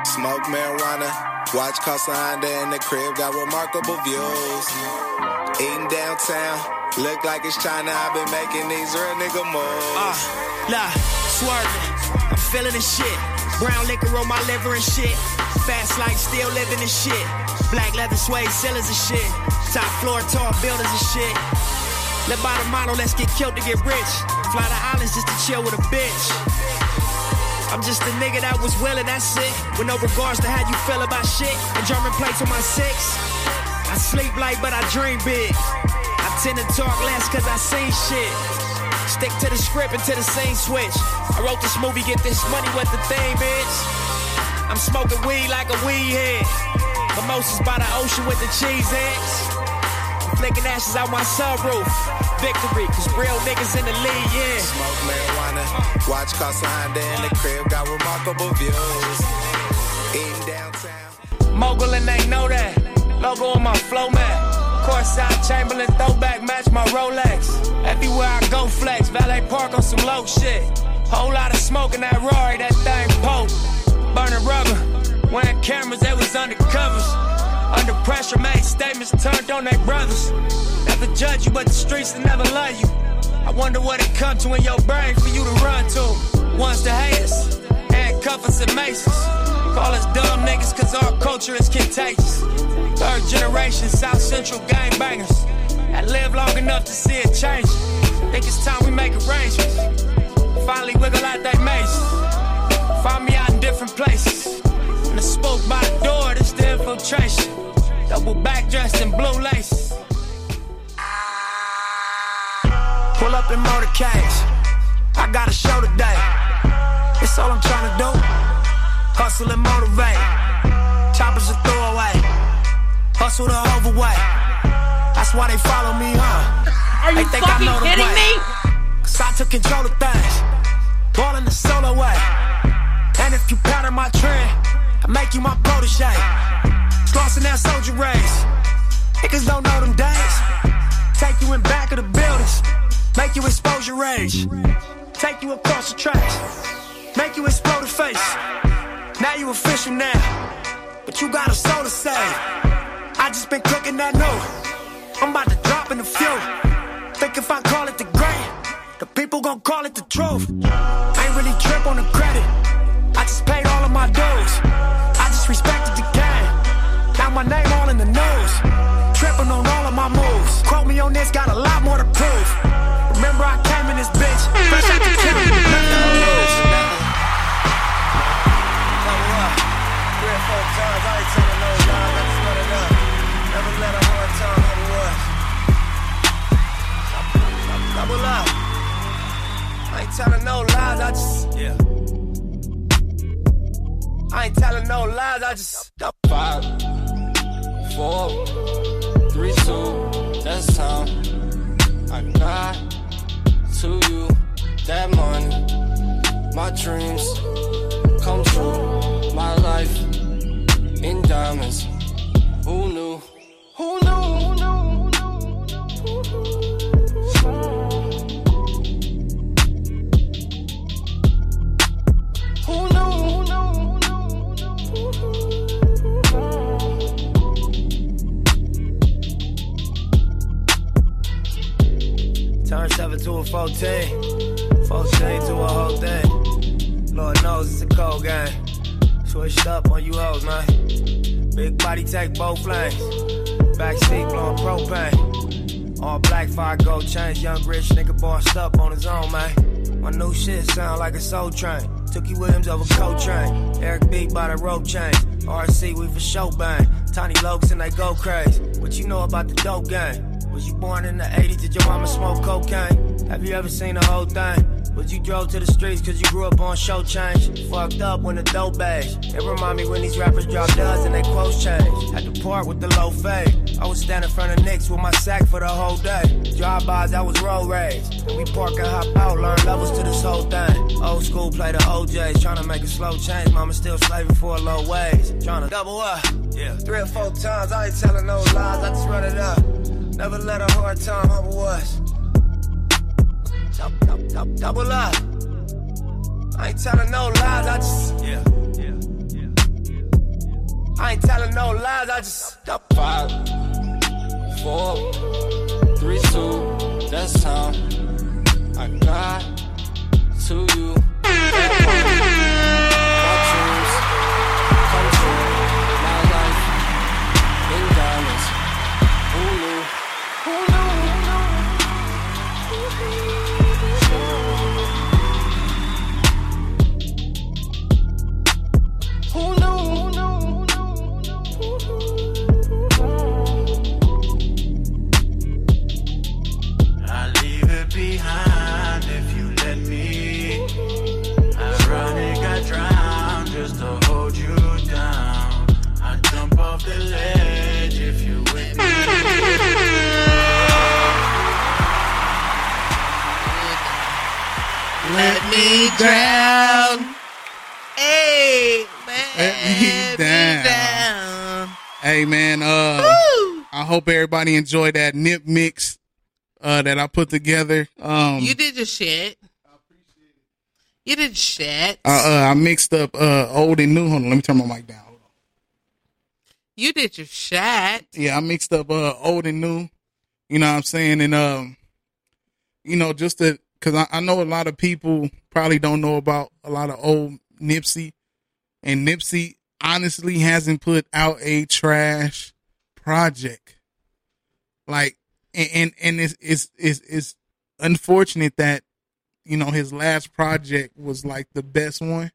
Smoke marijuana, watch Casa in the crib, got remarkable views. Eating downtown, look like it's China. I've been making these real nigga moves. Uh, nah, swerving. I'm feeling the shit. Brown liquor on my liver and shit. Fast life, still living the shit. Black leather suede ceilings and shit. Top floor, tall buildings and shit. Let by the model, let's get killed to get rich. Fly to islands just to chill with a bitch. I'm just a nigga that was willing, that's it. With no regards to how you feel about shit. And German plates on my six. I sleep light, but I dream big. I tend to talk less cause I seen shit. Stick to the script until the scene switch. I wrote this movie, get this money, what the theme is. I'm smoking weed like a weed head. Mimosas by the ocean with the cheese eggs. I'm flicking ashes out my sunroof. Victory, cause real niggas in the lead, yeah. Smoke marijuana, watch Casa Honda in the crib, got remarkable views. Eating downtown. Mogul and they know that. Logo on my flow mat. Courtside Chamberlain throwback match my Rolex. Everywhere I go flex, valet park on some low shit. Whole lot of smoke in that Rory, that thing potent. Burning rubber, wearing cameras, they was undercovers. Under pressure, made statements turned on their brothers. Never judge you, but the streets will never love you. I wonder what it come to in your brain for you to run to. One's the haters, handcuff us and maces. Call us dumb niggas cause our culture is contagious. Third generation South Central gang bangers. That live long enough to see it change. Think it's time we make arrangements. Finally wiggle out that maze. Find me out in different places. And the spoke by the door, this. Double back dressed in blue laces. Pull up in motorcades. I got a show today. It's all I'm trying to do. Hustle and motivate. Choppers a throwaway. Hustle the overweight. That's why they follow me, huh? Are you they think fucking I know the kidding way. me? Cause I took control of things. Ballin' the solo way. And if you pattern my trend, I make you my protege. Flossing that soldier race. Niggas don't know them days. Take you in back of the buildings. Make you expose your rage. Take you across the tracks. Make you explode the face. Now you official now. But you got a soul to save. I just been cooking that new. I'm about to drop in a few. Think if I call it the great, the people gon' call it the truth. I ain't really trip on the credit. I just paid all of my dues. I just respected telling no lies, I just yeah. I ain't telling no lies, I just Five, four, three, two, that's time. I got to you that money, my dreams come true, my life in diamonds. Who knew? Who knew? Who knew? Turn 7 to a 14. 14 to a whole thing. Lord knows it's a cold game. Switched up on you hoes, man. Big body take both lanes. Backseat blowing propane. All black fire gold chains. Young rich nigga bossed up on his own, man. My new shit sound like a soul train. Tookie Williams over Coltrane. Eric B by the rope chains. RC, we for show bang. Tiny Lokes and they go crazy. What you know about the dope game? Was you born in the 80s? Did your mama smoke cocaine? Have you ever seen the whole thing? Was you drove to the streets cause you grew up on show change? Fucked up when the dope beige. It remind me when these rappers drop duds and they quotes change. Had to park with the low fade. I was standing in front of Knicks with my sack for the whole day. Drive-bys, I was road rage. And we park and hop out, learn levels to this whole thing. Old school play the OJs, trying to make a slow change. Mama still slaving for a low wage. Trying to double up. Yeah. Three or four times, I ain't telling no lies, I just run it up. Never let a hard time humble us. Dou- dou- dou- Double up. I ain't telling no lies, I just. Yeah. I ain't telling no lies, I just. Five, four, three, two, that's time. I got to you. Drown. Hey, Let me down. Hey man, uh, I hope everybody enjoyed that nip mix uh, that I put together. Um, you did your shit. I appreciate it. You did shit. uh, uh, I mixed up uh, old and new. Hold on, let me turn my mic down. You did your shit. Yeah, I mixed up uh, old and new. You know what I'm saying? And um, you know, just to because I, I know a lot of people probably don't know about a lot of old Nipsey, and Nipsey honestly hasn't put out a trash project. Like, and and, and it's, it's it's it's unfortunate that you know his last project was like the best one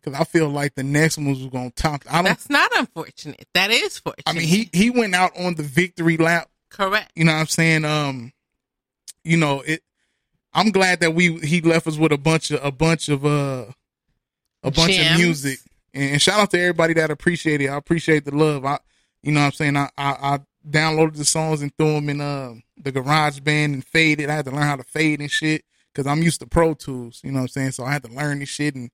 because I feel like the next one was gonna top. I don't. That's not unfortunate. That is fortunate. I mean, he he went out on the victory lap. correct. You know what I'm saying? Um, you know it. I'm glad that we he left us with a bunch of a bunch of uh a bunch Gems. of music. And shout out to everybody that appreciate it. I appreciate the love. I you know what I'm saying? I I, I downloaded the songs and threw them in uh the GarageBand and faded. I had to learn how to fade and shit because I'm used to Pro Tools. You know what I'm saying? So I had to learn this shit and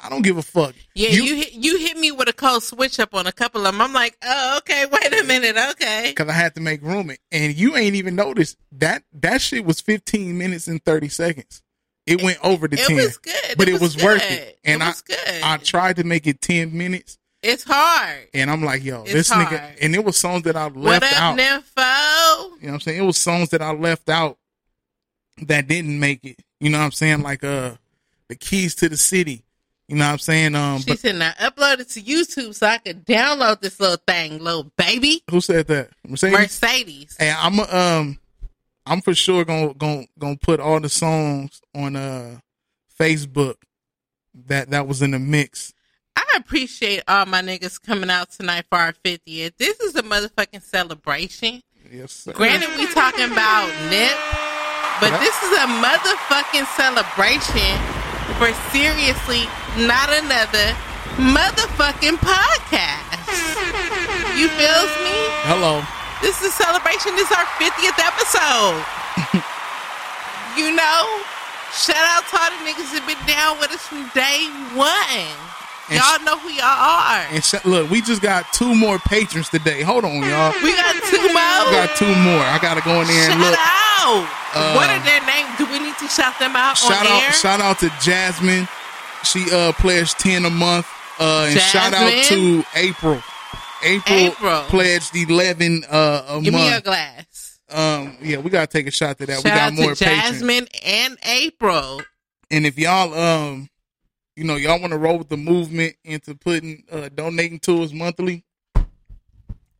I don't give a fuck. Yeah, you hit, you hit me with a cold switch up on a couple of them. I'm like, oh, okay, wait a minute, okay. because I had to make room. And you ain't even noticed that that shit was 15 minutes and 30 seconds. It went over the it 10. was good. But It was was, worth it. And It was I good. I tried to make it 10 minutes. It's hard. And I'm like, yo, It's this nigga. And it was songs that I left What up, out. Nympho? You know what I'm saying? It was songs that I left out that didn't make it. You know what I'm saying? Like uh the keys to the city. You know what I'm saying? Um She but said, now upload it to YouTube so I could download this little thing, little baby. who said that? Mercedes? Mercedes. Hey, I'm um, I'm for sure gonna gonna gonna put all the songs on uh Facebook that that was in the mix. I appreciate all my niggas coming out tonight for our 50th. This is a motherfucking celebration. Yes, sir. Granted, we talking about Nip, but this is a motherfucking celebration for seriously not another motherfucking podcast. You feels me? Hello. This is a celebration. This is our 50th episode. you know? Shout out to all the niggas that been down with us from day one. And y'all know who y'all are. And sh- look, we just got two more patrons today. Hold on, y'all. We got two more. I got two more. I gotta go in there and Shout look. out. Uh, what are their names? Do we need to shout them out Shout on out, air? shout out to Jasmine. She uh pledged ten a month. Uh, and shout out to April. April, April. pledged eleven uh, a month. Give me a glass. um, yeah, we gotta take a shot to that. Shout we got out more to patrons. Jasmine and April. And if y'all um you know y'all want to roll with the movement into putting uh donating to us monthly,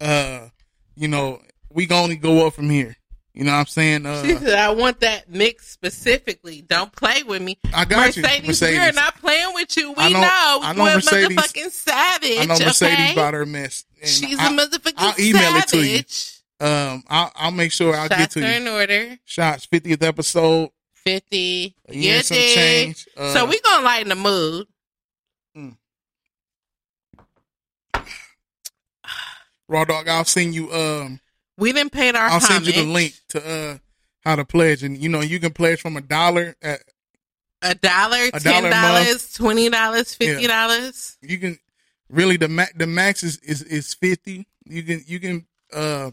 uh you know, we can only go up from here. You know what I'm saying? She Uh said, I want that mix specifically. Don't play with me. I got you, Mercedes, Mercedes. we're not playing with you. We I know- know. I know We're Mercedes- motherfucking savage. I know Mercedes okay? brought her mess. She's I, a motherfucking I'll email it to you. Um I'll I'll make sure I'll get to you. in order. Shots 50th episode. 50. A year some did. change. Uh, so we going to lighten the mood. Raw dog, I'll send you um We didn't pay our I'll homage. send you the link to uh how to pledge and you know you can pledge from a dollar at A dollar, ten dollar a month. dollars, twenty dollars, fifty dollars. you can really the max the max is, is is 50 you can you can uh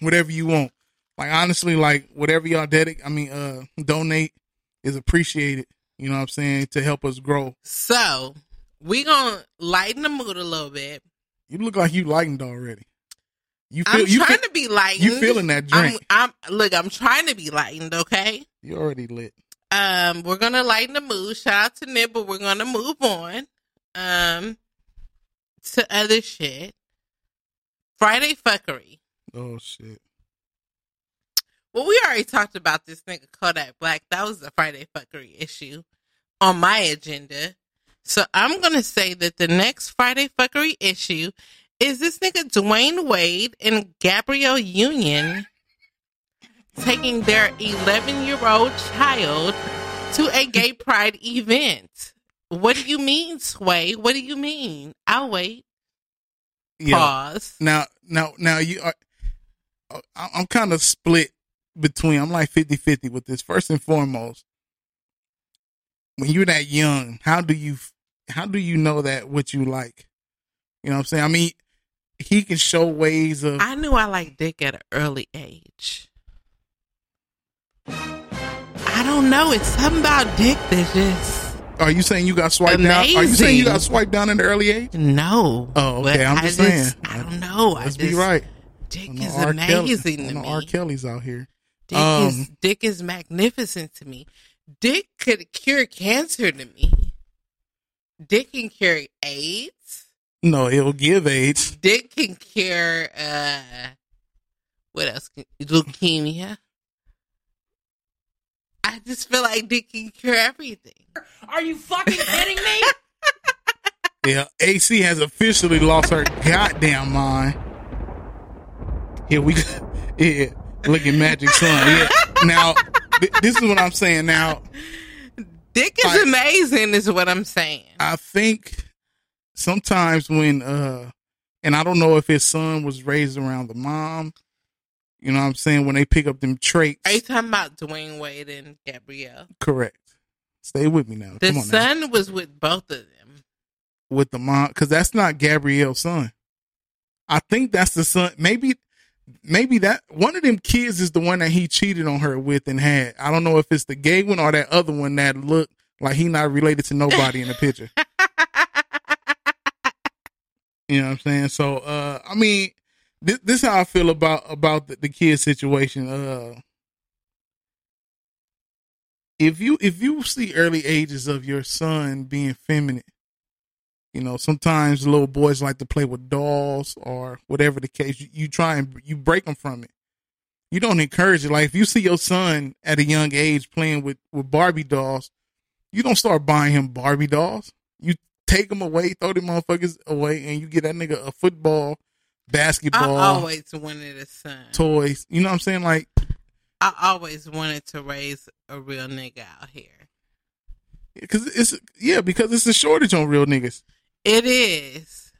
whatever you want like honestly like whatever y'all dedicate i mean uh donate is appreciated you know what i'm saying to help us grow So we gonna lighten the mood a little bit. you look like you lightened already you I'm feel you trying feel, to be lightened. you feeling that drink I'm, I'm look. I'm trying to be lightened. Okay. you already lit Um, we're gonna lighten the mood. Shout out to Nib, but we're gonna move on. Um, to other shit. Friday fuckery. oh shit Well, we already talked about this nigga Kodak Black. That was a Friday fuckery issue on my agenda. So I'm gonna say that the next Friday fuckery issue is this nigga Dwyane Wade and Gabrielle Union taking their 11 year old child to a gay pride event. What do you mean, Sway? What do you mean? I'll wait. Pause. Now, now, now you are. Uh, I'm kind of split between. I'm like 50 50 with this. First and foremost, when you're that young, how do you how do you know that what you like? You know what I'm saying? I mean, he can show ways of. I knew I liked dick at an early age. I don't know. It's something about dick that just. Are you saying you got swiped down? Are you saying you got swiped down in the early age? No. Oh, okay. I'm I just just- saying. I don't know. I Let's be just- right. Dick is. Kelly- amazing on to me. R. Kelly's out here. Dick Um, is dick is magnificent to me. Dick could cure cancer to me. Dick can cure AIDS. No, it'll give AIDS. Dick can cure uh what else? Can, leukemia. I just feel like Dick can cure everything. Are you fucking kidding me? Yeah, AC has officially lost her goddamn mind. Here we, go. yeah, look at Magic Son. Yeah, now th- this is what I'm saying. Now, Dick is amazing, is what I'm saying. I think sometimes when, uh, and I don't know if his son was raised around the mom. You know what I'm saying? When they pick up them traits, Are you talking about Dwyane Wade and Gabrielle? correct. Stay with me now. The Come on now. son was with both of them. with the mom because that's not Gabrielle's son. I think that's the son. Maybe, maybe that one of them kids is the one that he cheated on her with and had. I don't know if it's the gay one or that other one that looked like he not related to nobody in the picture. you know what I'm saying? So, uh, I mean, this, is how I feel about about the, the kid situation. Uh, if you if you see early ages of your son being feminine you know, sometimes little boys like to play with dolls or whatever the case. You, you try and you break them from it. You don't encourage it. Like if you see your son at a young age playing with with Barbie dolls, you don't start buying him Barbie dolls. You take them away, throw them motherfuckers away, and you get that nigga a football, basketball, I always wanted a son. toys. You know what I'm saying? Like I always wanted to raise a real nigga out here. because it's yeah because it's a shortage on real niggas. It is.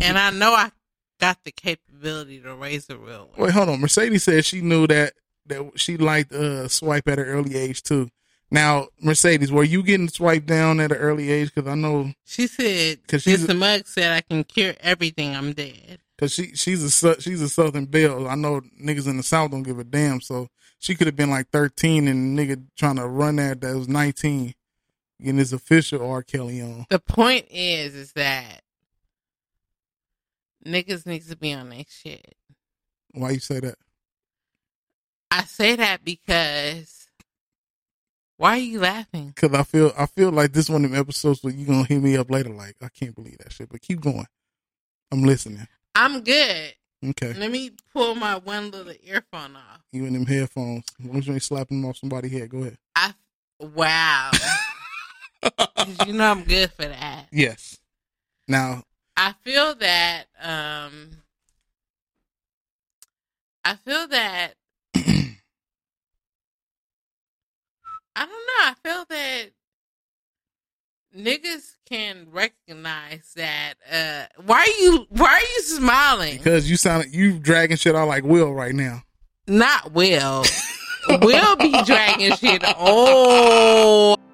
And I know I got the capability to raise a real one. Wait, hold on. Mercedes said she knew that that she liked uh swipe at an early age too. Now, Mercedes, were you getting swiped down at an early age? Because I know She said, because she's Mr. Mugg said I can cure everything. I'm dead. because she she's a she's a Southern Belle. I know niggas in the South don't give a damn. So she could have been like thirteen and nigga trying to run that that was nineteen, getting his official R Kelly on. The point is, is that niggas needs to be on that shit. Why you say that? I say that because why are you laughing? Because I feel I feel like this one of them episodes where you gonna hit me up later. Like I can't believe that shit. But keep going. I'm listening. I'm good. Okay. Let me pull my one little earphone off. You and them headphones. As long as you ain't slapping them off somebody's head, go ahead. I wow. you know I'm good for that. Yes. Now, I feel that um I feel that I don't know, I feel that niggas can recognize that uh why are you why are you smiling? because you sound you dragging shit out like Will right now. Not Will. Will be dragging shit. Oh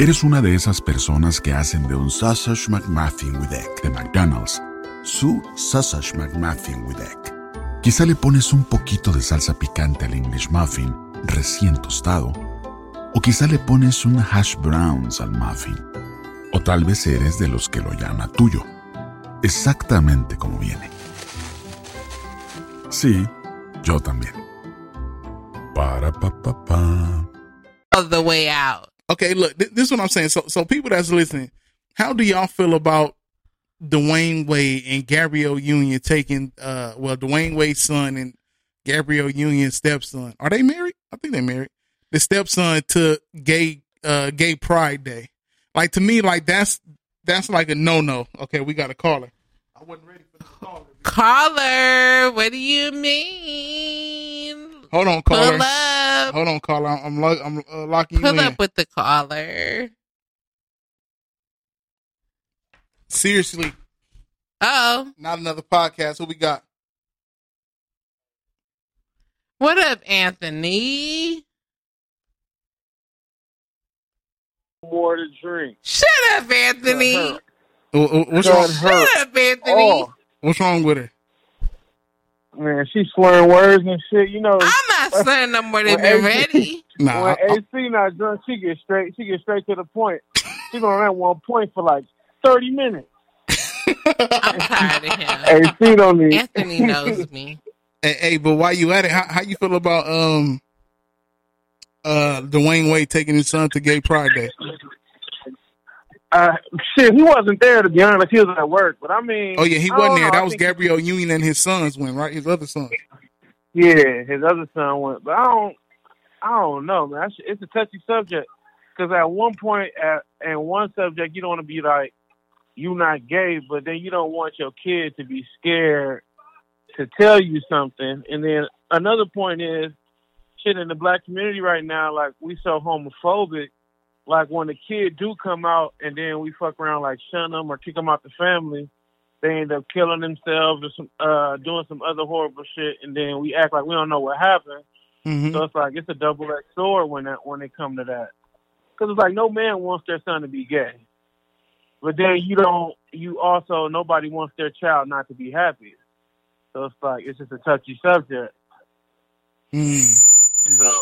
¿Eres una de esas personas que hacen de un Sausage McMuffin with Egg de McDonald's su Sausage McMuffin with Egg? Quizá le pones un poquito de salsa picante al English Muffin recién tostado. O quizá le pones un hash browns al muffin. O tal vez eres de los que lo llama tuyo. Exactamente como viene. Sí, yo también. Ba-da-ba-ba-ba. of the way out. Okay, look, th- this is what I'm saying. So, so people that's listening, how do y'all feel about Dwyane Wade and Gabrielle Union taking, uh, well, Dwyane Wade's son and Gabrielle Union's stepson? Are they married? I think they're married. The stepson to gay, uh, gay pride day. Like to me, like that's, that's like a no no. Okay, we got a caller. Caller, what do you mean? Hold on, caller. Pull up. Hold on, caller. I'm, I'm, lo- I'm uh, locking you Pull in. up with the caller. Seriously, Oh, not another podcast. Who we got? what up, Anthony? More to drink. Shut up, Anthony. Uh, uh, What's Shut wrong? her Shut up, Anthony. off. What's wrong with her? Man, she's slurring words and shit. You know, I'm not saying no more than When been AC ready. Nah, when I- AC not drunk, she get straight. She get straight to the point. She's on that one point for like thirty minutes. I'm tired of him. AC don't need. Anthony knows me. Hey, hey, but while you at it, how, how you feel about um uh Dwyane Wade taking his son to Gay Pride Day? Uh, shit, he wasn't there to be honest. He was at work, but I mean, Oh yeah, he wasn't there. know. That was Gabriel Gabrielle Union and his sons went right. His other son. Yeah, his other son went, but I don't, I don't know, man. It's a touchy subject because at one point, at in one subject, you don't want to be like, you not gay, but then you don't want your kid to be scared to tell you something, and then another point is, shit in the black community right now, like we so homophobic. Like when the kid do come out, and then we fuck around like shun them or kick them out the family, they end up killing themselves or some uh doing some other horrible shit and then we act like we don't know what happened. Mm-hmm. so it's like it's a double-edged sword when that when they come to that. Because it's like no man wants their son to be gay. But then you don't you also nobody wants their child not to be happy. So it's like it's just a touchy subject. So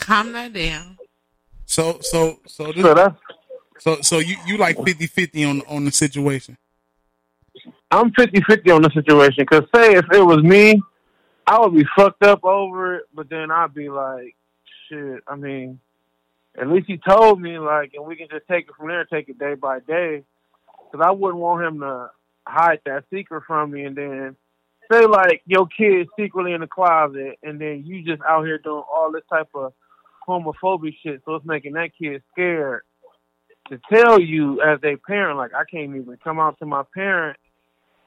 Calm that down. So so so this, So that's- so so you you like 50-50 on on the situation. I'm 50-50 on the situation because say if it was me, I would be fucked up over it, but then I'd be like, shit. I mean, at least he told me like, and we can just take it from there, take it day by day, because I wouldn't want him to hide that secret from me, and then say like your kid secretly in the closet, and then you just out here doing all this type of homophobic shit, so it's making that kid scared to tell you as a parent, like I can't even come out to my parent.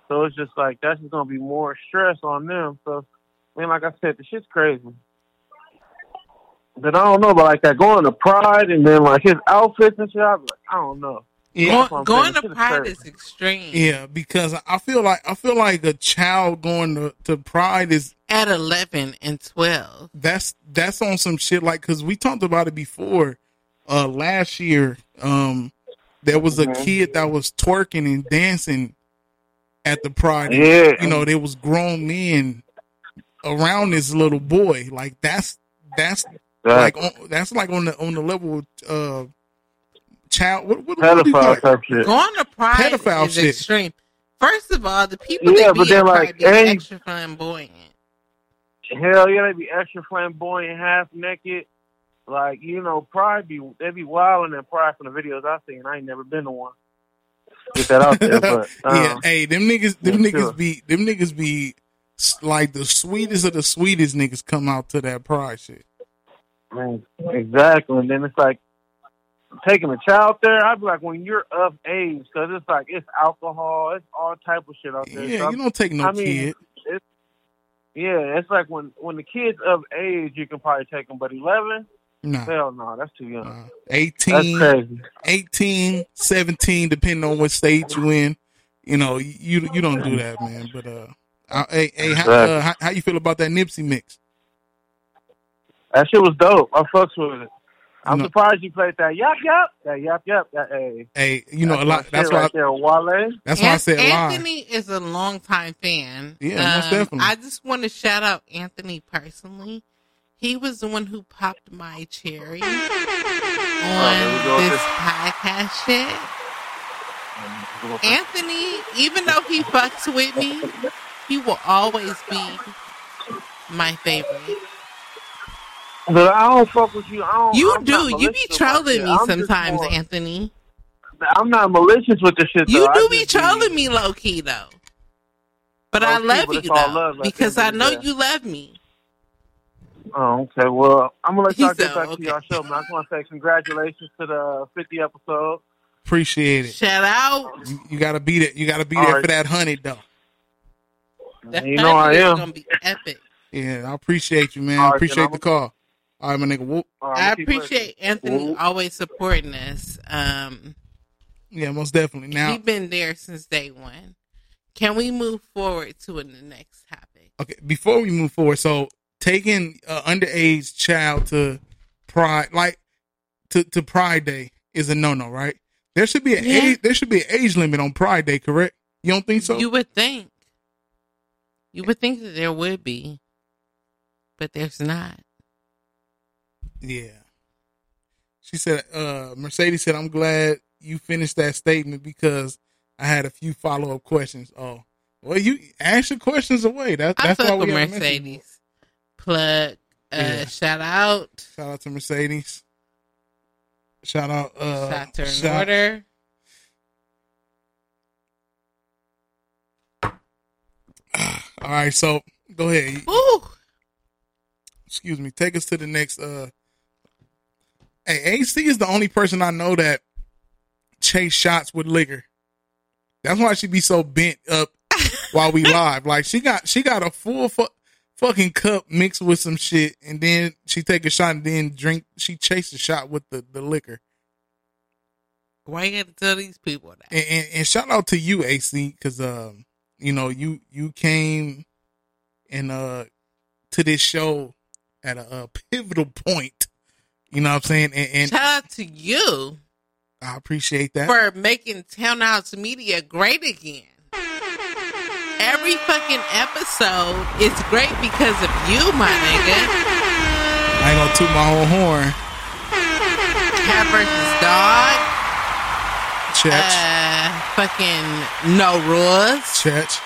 So it's just like that's just gonna be more stress on them. So I mean, like I said, the shit's crazy. But I don't know but like that going to Pride and then like his outfits and shit. I, like, I don't know. That's Going, going to Pride is extreme. Yeah, because I feel like I feel like a child going to, to Pride is At 11 and 12. that's that's on some shit like because we talked about it before. Uh, last year, um, there was a Mhm. kid that was twerking and dancing at the Pride. Yeah. you know there was grown men around this little boy. Like that's that's like on, that's like on the on the level of uh, child. What, what, what do you call Pedophile it? type shit. Going to Pride Pedophile is shit. extreme. First of all, the people Yeah, that but be then, at like, Pride be extra flamboyant. Hell yeah, they be extra flamboyant, half naked. Like you know, Pride be they be wilding and Pride from the videos I seen. I ain't never been to one. Get that out there, but yeah, um, hey, them niggas, them yeah, niggas sure. be, them niggas be like the sweetest of the sweetest niggas come out to that pride shit. Man, exactly. And then it's like taking a child there. I'd be like, when you're of age, because it's like it's alcohol, it's all type of shit out there. Yeah, So you don't take no I mean, kid. Yeah, it's like when when the kid's of age, you can probably take them, but eleven, Nah. hell no, that's too young. 18, That's crazy. 18, 17, depending on what state you in. You know, you you don't do that, man. But uh, uh hey, hey, how, uh, how, how you feel about that Nipsey mix? That shit was dope. I fucks with it. I'm No. surprised you played that yap yap, that yap yap, that hey. Hey, you know That's a lot. my shit That's right why. there, Wale. That's why I said live. Anthony is a longtime fan. Yeah, most Um, definitely. I just want to shout out Anthony personally. He was the one who popped my cherry on Oh, go with this this. podcast shit. Anthony, even though he fucks with me, he will always be my favorite. But I don't fuck with you. I don't, You I'm do. You be malicious trolling me it. I'm just sometimes, more- Anthony. I'm not malicious with the shit. You though. I do be just trolling me low key though. But I Low-key, love but you though love at because I know day. you love me. Oh, okay. Well, I'm gonna let y'all He get said, back to y'all show. Man, I just want to say congratulations to the 50 episode. Appreciate it. Shout out. You, you gotta beat it. You gotta be All there right. for that hundred though. The You know I honey is am. Gonna be epic. Yeah, I appreciate you, man. All right, appreciate the call. All right, my nigga. Whoop. I appreciate Anthony always supporting us. Um, Yeah, most definitely. Now, he's been there since day one. Can we move forward to the next topic? okay, before we move forward, so taking an underage child to Pride, like to to Pride Day, is a no no, right? There should be an Yeah. age. There should be an age limit on Pride Day, correct? You don't think so? You would think. You would think that there would be, but there's not. Yeah. She said, uh, Mercedes said, I'm glad you finished that statement because I had a few follow up questions. Oh, well, you ask your questions away. That, I that's why we with have Mercedes. Plug. Uh, Yeah. Shout out. Shout out to Mercedes. Shout out. Uh, Shout to shout- order. All right, so go ahead. Ooh. Excuse me. Take us to the next. Uh, hey, AC is the only person I know that chase shots with liquor. That's why she be so bent up while we live. Like she got she got a full fu- fucking cup mixed with some shit, and then she take a shot and then drink. She chase a shot with the the liquor. Why you gotta tell these people that? And, and, and shout out to you, AC, because um, you know you you came and uh to this show at a, a pivotal point. You know what I'm saying? And, and Shout out to you I appreciate that. for making Townhouse Media great again. Every fucking episode is great because of you, my nigga. I ain't gonna toot my whole horn. Cat versus dog. Church, Uh, fucking no rules. church,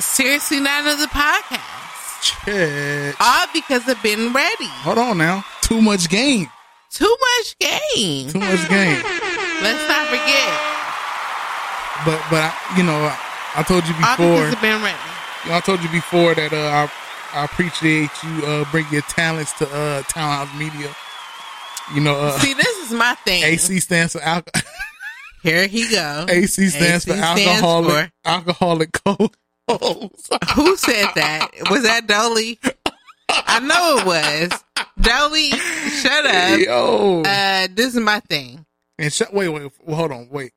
Seriously, not another podcast. church. All because of Ben Ready. Hold on now. Too much game. Too much game. Too much game. Let's not forget. But but I, you know I, I told you before. because of Ben Ready. You know, I told you before that uh, I I appreciate you uh, bring your talents to uh, Townhouse Media. You know, uh, See, this is my thing. AC stands for alcohol. Here he go. AC stands for AC stands alcoholic for- alcoholic cold. Who said that? Was that Dolly? I know it was. Dolly, shut up. Yo. Uh, this is my thing. And sh- wait, wait, hold on, wait.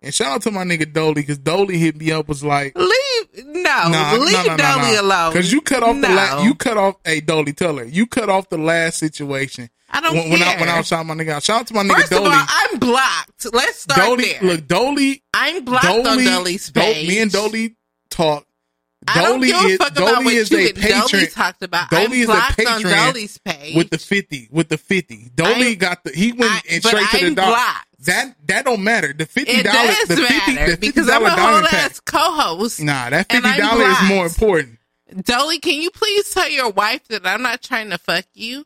And shout out to my nigga Dolly because Dolly hit me up was like, Leave no, leave Dolly alone. Because you cut off the No. last, you cut off. Hey, Dolly, tell her you cut off the last situation. I don't when, when I care. when I was shouting my nigga out. Shout out to my nigga First Dolly. of all, I'm blocked. Let's start Dolly, there. look, Dolly. I'm blocked on Dolly- Dolly's Dol- page. me and Dolly talk. I don't Dolly give a is fuck about Dolly what is you a and Dolly patron. talked about. Dolly I'm is a blocked on Dolly's page. with the fifty. With the fifty, Dolly I'm- got the. He went I- and but straight to the I'm dollar. blocked. That that don't matter. The fifty dollars. The fifty. matter The fifty because I'm a whole pack. ass co-host. Nah, that fifty dollars is more important. Dolly, can you please tell your wife that I'm not trying to fuck you?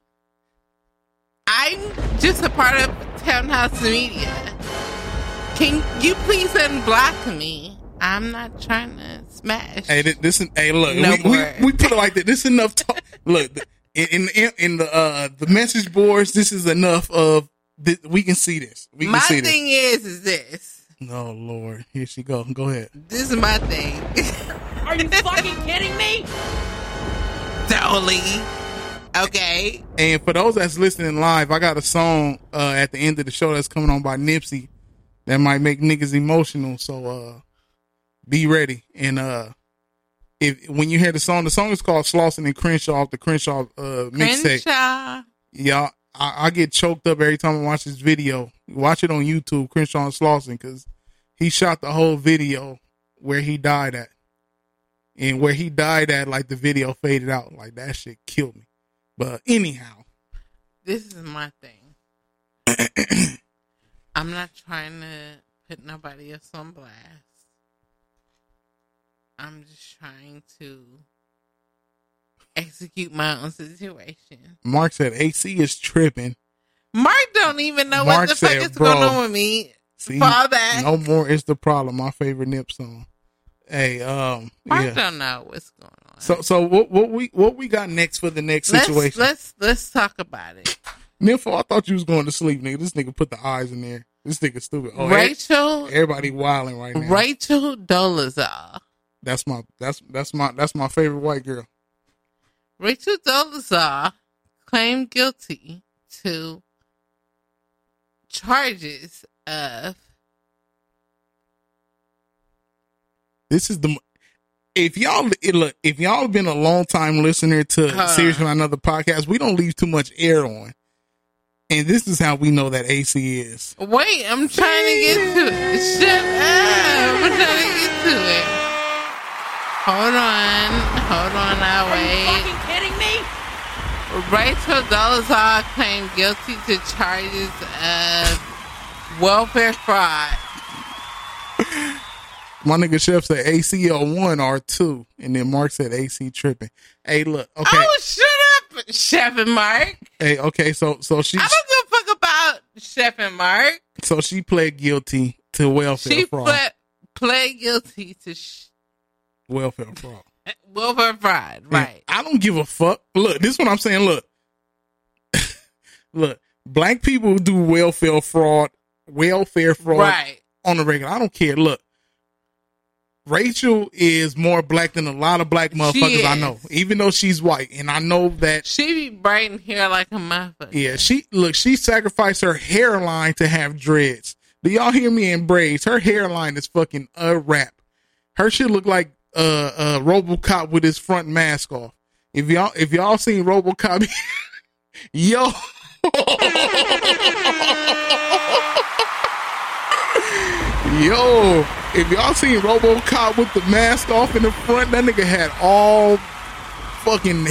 I'm just a part of Townhouse Media. Can you please unblock me? I'm not trying to smash. Hey, this, this is, hey, look, No we, we, we put it like that. This is enough talk. look, in in in the uh the message boards, this is enough of. This, we can see this. We can my see thing is, is this. No Oh Lord, here she go. Go ahead. This is my thing. Are you fucking kidding me? Dolly. Okay. And for those that's listening live, I got a song uh, at the end of the show that's coming on by Nipsey that might make niggas emotional. So uh, be ready. And uh, if when you hear the song, the song is called Slauson and Crenshaw off the Crenshaw uh, mixtape. Crenshaw. Yeah, I, I get choked up every time I watch this video. Watch it on YouTube, Crenshaw and Slauson, because he shot the whole video where he died at. And where he died at, like the video faded out. Like that shit killed me. But anyhow, This is my thing. I'm not trying to put nobody else on blast. I'm just trying to execute my own situation. Mark said AC is tripping. Mark don't even know Mark what the fuck is "Bro, going on with me. See, Fall back. no more is the problem. My favorite Nip song. Hey, um, Mark yeah. don't know what's going on. So, so what, what we what we got next for the next Let's situation? let's let's talk about it. Nympho, I thought you was going to sleep, nigga. This nigga put the eyes in there. This nigga stupid. Oh, Rachel- everybody wilding right now. Rachel Dolezal. That's my that's that's my that's my favorite white girl. Rachel Dolezal claimed guilty to charges of This is the if y'all it, look if y'all been a long time listener to Huh. Serious on Another podcast, we don't leave too much air on, and this is how we know that AC is. Wait, I'm trying to get to it. Shut up. I'm trying to get to it. Hold on. Hold on, I'll Are you fucking kidding me? Rachel Dolezal claimed guilty to charges of welfare fraud. My nigga Chef said ACL one R two, and then Mark said AC tripping. Hey, look, okay, Oh, shut up, Chef and Mark. hey, okay, so so she I don't give a fuck about Chef and Mark. so she pled guilty to welfare She fraud. pled, pled guilty to sh- welfare fraud. Eh, welfare fraud, right? I don't give a fuck. Look, this is what I'm saying. Look, look, black people do welfare fraud, welfare fraud Right. on the regular. I don't care. Look, Rachel is more black than a lot of black motherfuckers I know, even though she's white, and I know that. She be braiding hair like a motherfucker. Yeah, she look. She sacrificed her hairline to have dreads. Do y'all hear me in braids? Her hairline is fucking a wrap. Her shit look like uh uh RoboCop with his front mask off. If y'all if y'all seen RoboCop, yo. Yo, if y'all seen RoboCop with the mask off in the front, that nigga had all fucking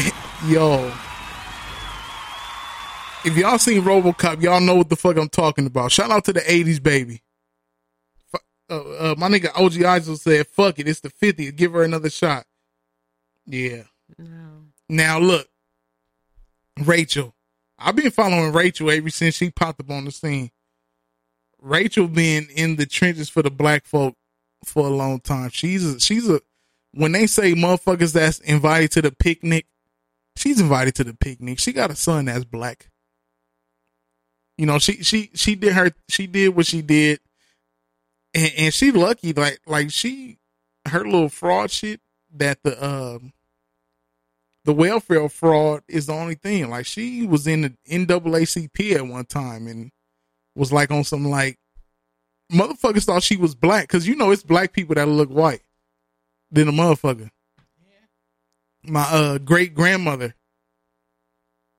yo. If y'all seen RoboCop, y'all know what the fuck I'm talking about. Shout out to the '80s baby. Uh, uh, my nigga OG Isel said, "Fuck it, it's the 50th. Give her another shot." Yeah. Now look, Rachel. I've been following Rachel ever since she popped up on the scene. Rachel been in the trenches for the black folk for a long time. She's a, she's a when they say motherfuckers that's invited to the picnic, she's invited to the picnic. She got a son that's black. You know, she she she did her she did what she did, and, and she lucky like like she her little fraud shit that the um the welfare fraud is the only thing. Like she was in the NAACP at one time and was like on some like motherfuckers thought she was black because you know it's black people that look white than a motherfucker. My uh great grandmother,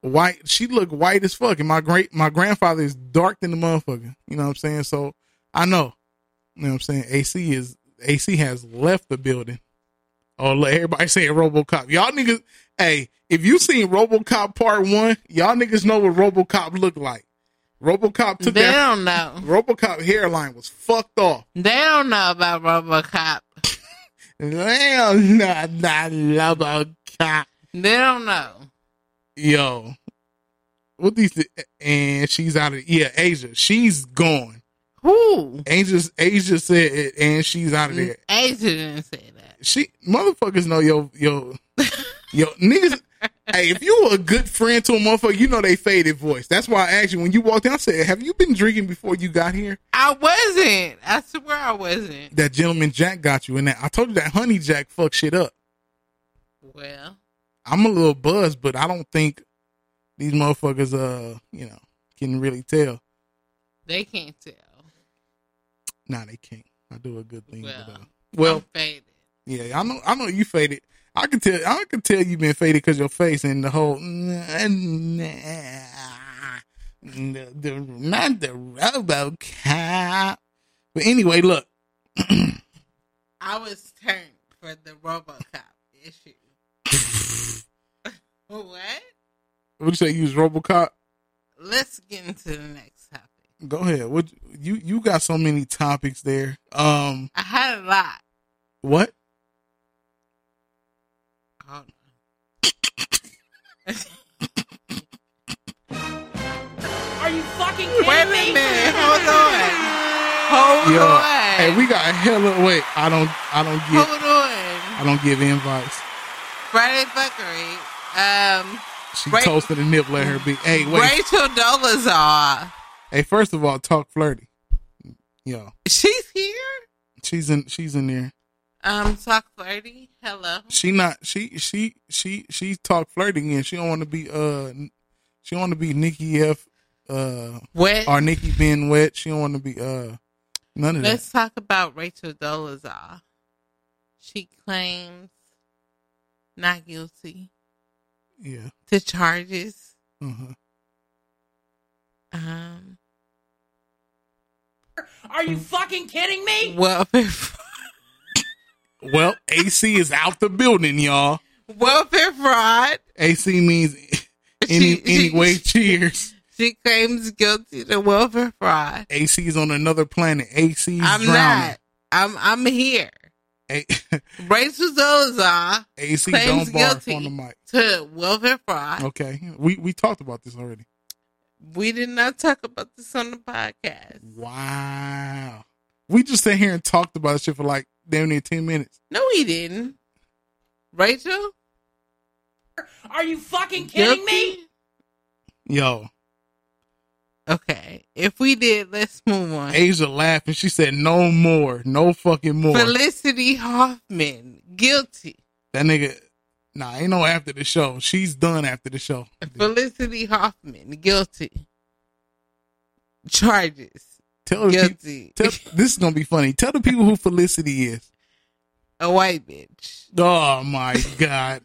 white. She looked white as fuck, and my great my grandfather is dark than the motherfucker. You know what I'm saying? So I know. You know what I'm saying? AC is AC has left the building. Oh, everybody saying RoboCop. Y'all niggas, hey, if you seen RoboCop Part One, y'all niggas know what RoboCop looked like. RoboCop took They that. don't know. RoboCop hairline was fucked off. They don't know about RoboCop. They don't know about RoboCop. They don't know. Yo, what these? And she's out of yeah, Asia. She's gone. Who? Asia. Asia said it, and she's out of there. Asia didn't say that. She motherfuckers know yo yo yo niggas. hey, if you were a good friend to a motherfucker, you know they faded voice. That's why I asked you when you walked in. I said, "Have you been drinking before you got here?" I wasn't. I swear I wasn't. That gentleman Jack got you in that. I told you that Honey Jack fucked shit up. Well, I'm a little buzzed, but I don't think these motherfuckers, uh, you know, can really tell. they can't tell. Nah, they can't. I do a good thing. Well, but, uh, well, I'm faded. yeah, I know. I know you faded. I can tell. I can tell you've been faded because your face and the whole. The, the, not the RoboCop. But anyway, look. I was turned for the RoboCop issue. what? What you say? You was RoboCop? Let's get into the next. Go ahead. What you you got so many topics there. Um, I had a lot. what? Hold Are you fucking kidding Wait a me? minute. Hold on. Hold Yo, on. hey, we got a hell hella. Wait, I don't, I don't give, Hold on. I don't give invites. Friday fuckery. Um, She Ra- toasted a nip, let her be. Hey, wait. Rachel Dolezal. Hey, first of all, talk flirty. Yo, She's here. she's in, she's in there. Um, talk flirty. Hello. She not, she, she, she, she talk flirty and She don't want to be, uh, she don't want to be Nikki F. Uh, Wet. or Nikki being wet. She don't want to be, uh, none of that. Let's talk about Rachel Dolezal. She claims not guilty Yeah. to charges. Uh-huh. Um, Are you fucking kidding me? welfare, Well, AC is out the building, y'all. welfare fraud. AC means any, She- anyway, she- cheers. She claims guilty to welfare fraud. AC is on another planet. AC I'm drowning. not. I'm I'm here. A- Rachel Dolezal AC claims guilty on the mic. to welfare fraud. Okay, we we talked about this already. We did not talk about this on the podcast. Wow, we just sat here and talked about this shit for like damn near ten minutes. No, we didn't. Rachel, Are you fucking kidding me? Yo, Okay, if we did, let's move on. Asia laughed and she said, "No more, no fucking more." Felicity Huffman, guilty. that nigga, nah, ain't no after the show. She's done after the show. Felicity Huffman, guilty. Charges. Tell Guilty. peop- tell, this is gonna be funny. Tell the people who Felicity is. A white bitch. Oh my god.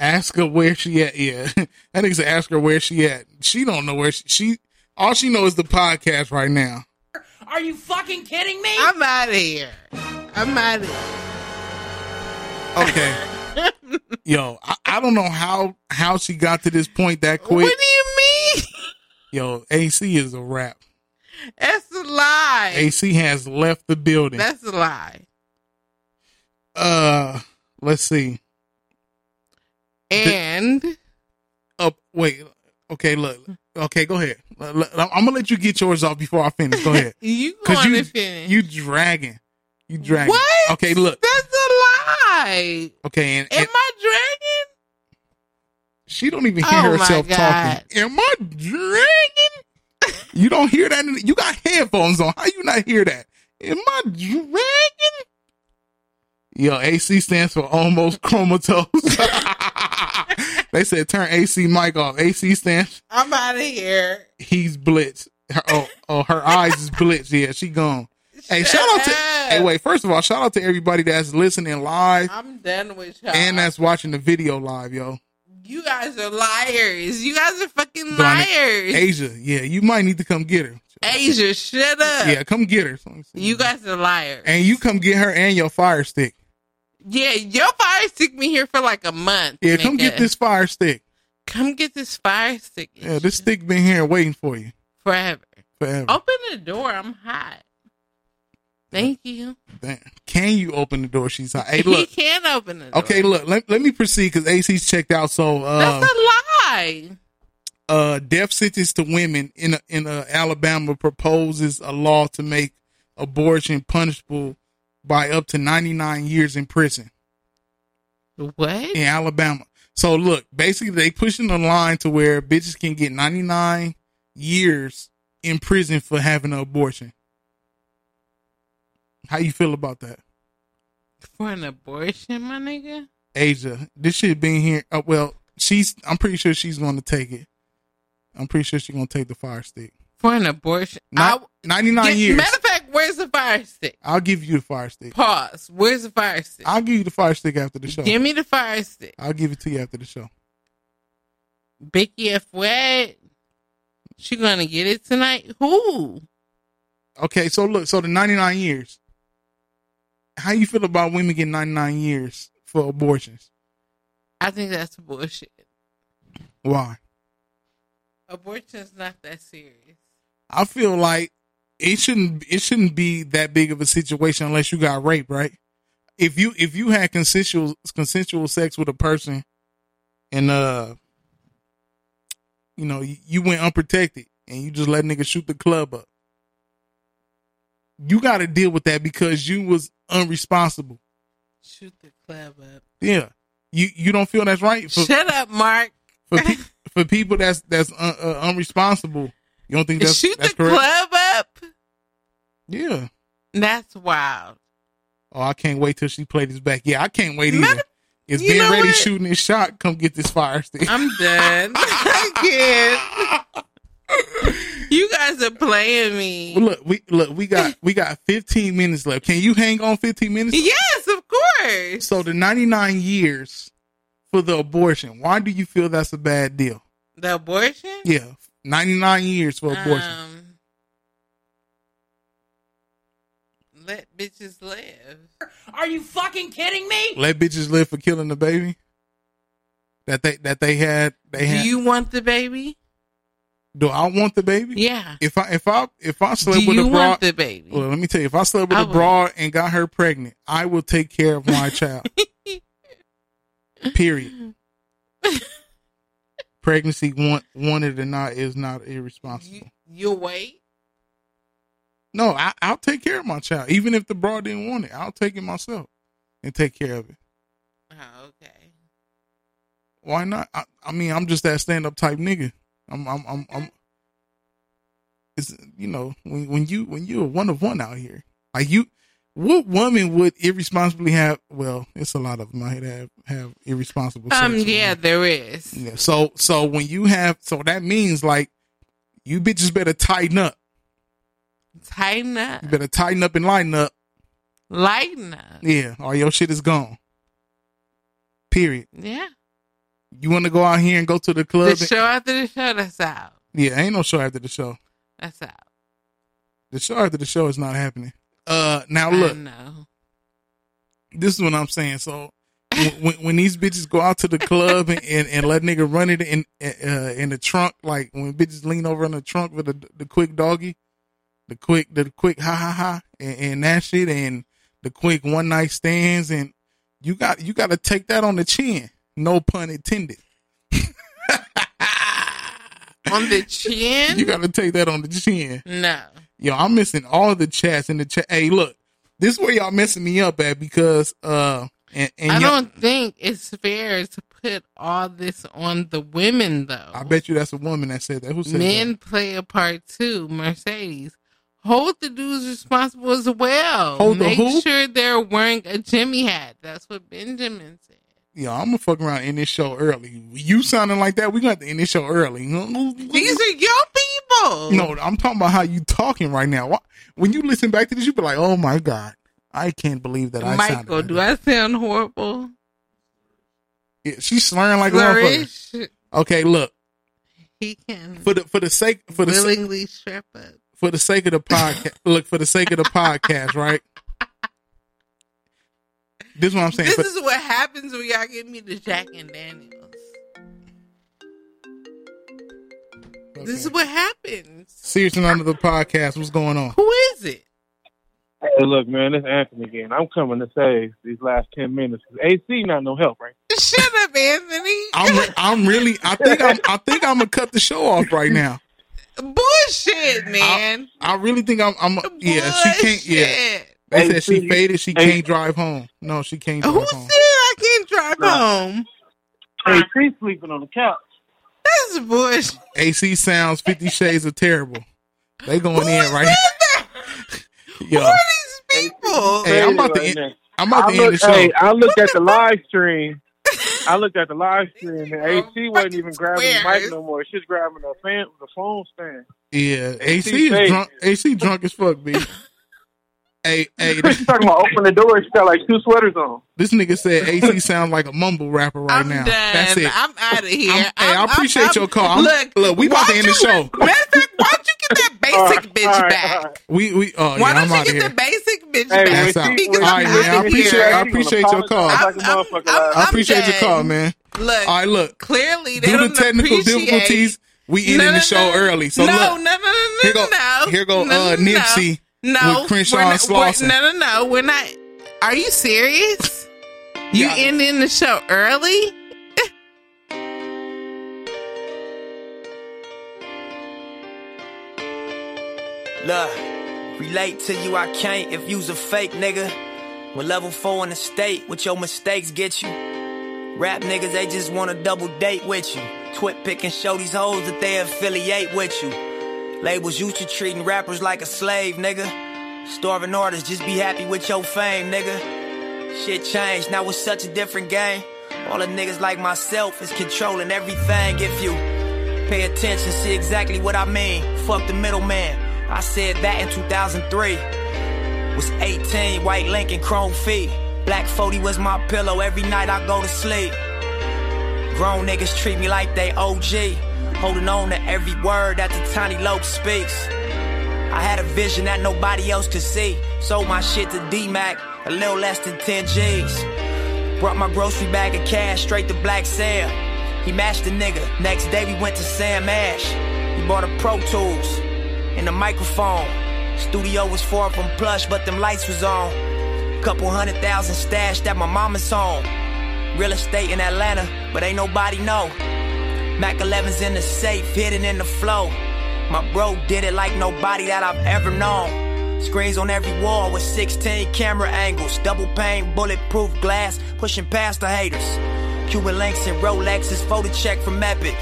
Ask her where she at. Yeah, that nigga said ask her where she at. She don't know where she. she all she knows is the podcast right now. Are you fucking kidding me? I'm out of here. I'm out of here. Okay. Yo, I, I don't know how how she got to this point that quick. What do you mean? Yo, AC is a wrap. That's a lie. AC has left the building. That's a lie. uh, let's see. And Oh, wait. Okay, look. Okay, go ahead. I'm gonna let you get yours off before I finish. Go ahead. you Cause going you to finish. you dragging. You dragging. What? Okay, look. That's Okay, and, Am and I dragging? she don't even hear Oh, herself talking. Am I dragging? you don't hear that? In, you got headphones on. How you not hear that? Am I dragging? Yo, AC stands for almost comatose. they said turn AC mic off. AC stands. I'm out of here. He's blitzed. Her, oh, oh, her eyes is blitzed. Yeah, she gone. Hey, shout out to. Hey, wait. First of all, shout out to everybody that's listening live I'm done with y'all. and that's watching the video live, yo. you guys are liars. You guys are fucking liars. Asia, yeah, you might need to come get her. Asia, shut up. Yeah, come get her. You guys are liars. And you come get her and your fire stick. Yeah, your fire stick me here for like a month. Yeah, come get this fire stick. Come get this fire stick Yeah, this stick been here waiting for you forever. forever. Open the door. I'm hot. Thank you. Can you open the door? She's hot. Hey, he can't open the door. Okay, look. Let, let me proceed because AC's checked out. So, uh, That's a lie. uh, death sentence to women in in uh, Alabama proposes a law to make abortion punishable by up to 99 years in prison What? in Alabama. So look, basically they pushing the line to where bitches can get 99 years in prison for having an abortion. How you feel about that? For an abortion, my nigga? Asia, this shit been here. Uh, well, she's. I'm pretty sure she's going to take it. I'm pretty sure she's going to take the fire stick. For an abortion? Not, 99 Get- years. Matter of fact, where's the fire stick? I'll give you the fire stick. Pause. Where's the fire stick? I'll give you the fire stick after the show. Give me the fire stick. I'll give it to you after the show. Becky F. Wet. She gonna get it tonight? Who? Okay, so look, so the 99 years. How you feel about women getting 99 years for abortions? I think that's bullshit. Why? Abortion is not that serious. I feel like it shouldn't it shouldn't be that big of a situation unless you got raped, right? If you if you had consensual consensual sex with a person and uh, you know, you, you went unprotected and you just let niggas shoot the club up. You got to deal with that because you was unresponsible. Shoot the club up. Yeah, you you don't feel that's right. For, Shut up, Mark. for pe- for people that's that's uh, uh, unresponsible. You don't think that's Shoot that's the correct? club up. Yeah. That's wild. Oh, I can't wait till she plays this back. Yeah, I can't wait either. Is you Ben Ready what? shooting his shot? Come get this fire stick. I'm done. I can't. You guys are playing me. Well, look, we look, we got we got 15 minutes left. Can you hang on 15 minutes? Yes, of course. So the 99 years for the abortion. Why do you feel that's a bad deal? The abortion? Yeah, 99 years for abortion. Um, let bitches live. Are you fucking kidding me? Let bitches live for killing the baby. That they that they had they Do had. you want the baby? Do I want the baby? Yeah. If I if I if I slept Do with you a broad, want the baby? Well, let me tell you, if I slept with I a broad and got her pregnant, I will take care of my child. Period. Pregnancy, want wanted or not, is not irresponsible. You'll wait. No, I, I'll take care of my child, even if the broad didn't want it. I'll take it myself and take care of it. Oh, okay. Why not? I, I mean, I'm just that stand up type nigga. I'm, I'm, I'm, I'm. It's you know when when you when you're one of one out here, like you, what woman would irresponsibly have? Well, it's a lot of them out here have, have irresponsible. Um, yeah, there is. Yeah. So so when you have so that means like you bitches better tighten up. Tighten up. You better tighten up and lighten up. Lighten up. Yeah, or your shit is gone. Period. Yeah. You want to go out here and go to the club? The and- show after the show, that's out. yeah, ain't no show after the show. That's out. The show after the show is not happening. Uh, now look, No. this is what I'm saying. So when, when, these bitches go out to the club and, and, and let nigga run it in uh, in the trunk, like when bitches lean over in the trunk with the the quick doggy, the quick the quick ha ha ha, and, and that shit, and the quick one night stands, and you got you got to take that on the chin. No pun intended. On the chin? You got to take that on the chin. No. Yo, I'm missing all the chats in the chat. Hey, look, this is where y'all messing me up at because uh, and, and I don't think it's fair to put all this on the women, though. I bet you that's a woman that said that. Who said Men that? play a part too. Mercedes. Hold the dudes responsible as well. Hold the Make who? sure they're wearing a Jimmy hat. That's what Benjamin said. Yo, I'm gonna fuck around in this show early. You sounding like that? We gonna end this show early. These are your people. No, I'm talking about how you talking right now. When you listen back to this, you be like, "Oh my god, I can't believe that I sounded." Michael, Like do I sound horrible? Yeah, she's slurring like a Flourish. motherfucker. Okay, look He can for the for the sake for the willingly strap up. for the sake of the podcast. look for the sake of the podcast, right? This is what I'm saying. This For- is what happens when y'all give me the Jack and Daniels. This is what happens. Serious and under the podcast. What's going on? Who is it? Hey, look, man, it's Anthony again. I'm coming to save these last ten minutes. AC not no help, right? Shut up, Anthony. I'm re- I'm really I think I'm I think I'm gonna cut the show off right now. Bullshit, man. I really think I'm I'm yeah she can't yeah. Bullshit. They Hey, said she see, faded. She can't drive home. No, she can't drive home. Who home. said I can't drive Nah. home? AC sleeping on the couch. That's bullshit. AC sounds Fifty Shades of Terrible. They going in right. Yo, Who are these people? hey, I'm about to Right end, now. I'm about I to end the show. hey, I looked at the live stream. I looked at the live stream, and AC wasn't even grabbing the mic no more. She's grabbing the fan, the phone stand. Yeah, AC AC is drunk. AC drunk as fuck, b. hey, hey, She's talking about open the door. She got like two sweaters on. this nigga said AC sounds like a mumble rapper right I'm now. done. That's it. I'm out of here. I'm- hey, I I'm- appreciate I'm- your call. I'm- look, look, we about to why'd end the show. Matter of fact, why don't you get that basic All right, bitch all right, back? all right. we we oh Why I'm don't you get here. the basic bitch Hey, back? That's. Because All right, I'm man. I outta appreciate here. I appreciate your call. Like a I'm- motherfucker. I'm- last I I'm appreciate your call, man. Look, All right, look. clearly they Due to don't technical difficulties, we ending No, no, the show early. So no, look, no, no, no, here go here go uh, Nipsey no, with we're not, we're, no, no, no. We're not. Are you serious? You yeah. ending the show early? Look, relate to you, I can't if you's a fake nigga. with level four in the state, what your mistakes get you. Rap niggas, they just wanna double date with you. Twit pick and show these hoes that they affiliate with you. Labels used to treating rappers like a slave, nigga. Starving artists, just be happy with your fame, nigga. Shit changed, now it's such a different game. All the niggas like myself is controlling everything. If you pay attention, see exactly what I mean. Fuck the middleman. I said that in 2003. Was 18, white Lincoln, chrome feet. Black 40 was my pillow every night I go to sleep. Grown niggas treat me like they OG. Holding on to every word that the tiny lope speaks. I had a vision that nobody else could see. Sold my shit to D-Mac, a little less than 10 G's. Brought my grocery bag of cash straight to Blacc Sam. He matched the nigga. Next day we went to Sam Ash. He bought a Pro Tools and a microphone. Studio was far from plush, but them lights was on. Couple hundred thousand stashed at my mama's home. Real estate in Atlanta, but ain't nobody know. Mac 11's in the safe, hidden in the flow. My bro did it like nobody that I've ever known. Screens on every wall with 16 camera angles, double pane, bulletproof glass, pushing past the haters. Cuban links and Rolexes, photo check from Epic.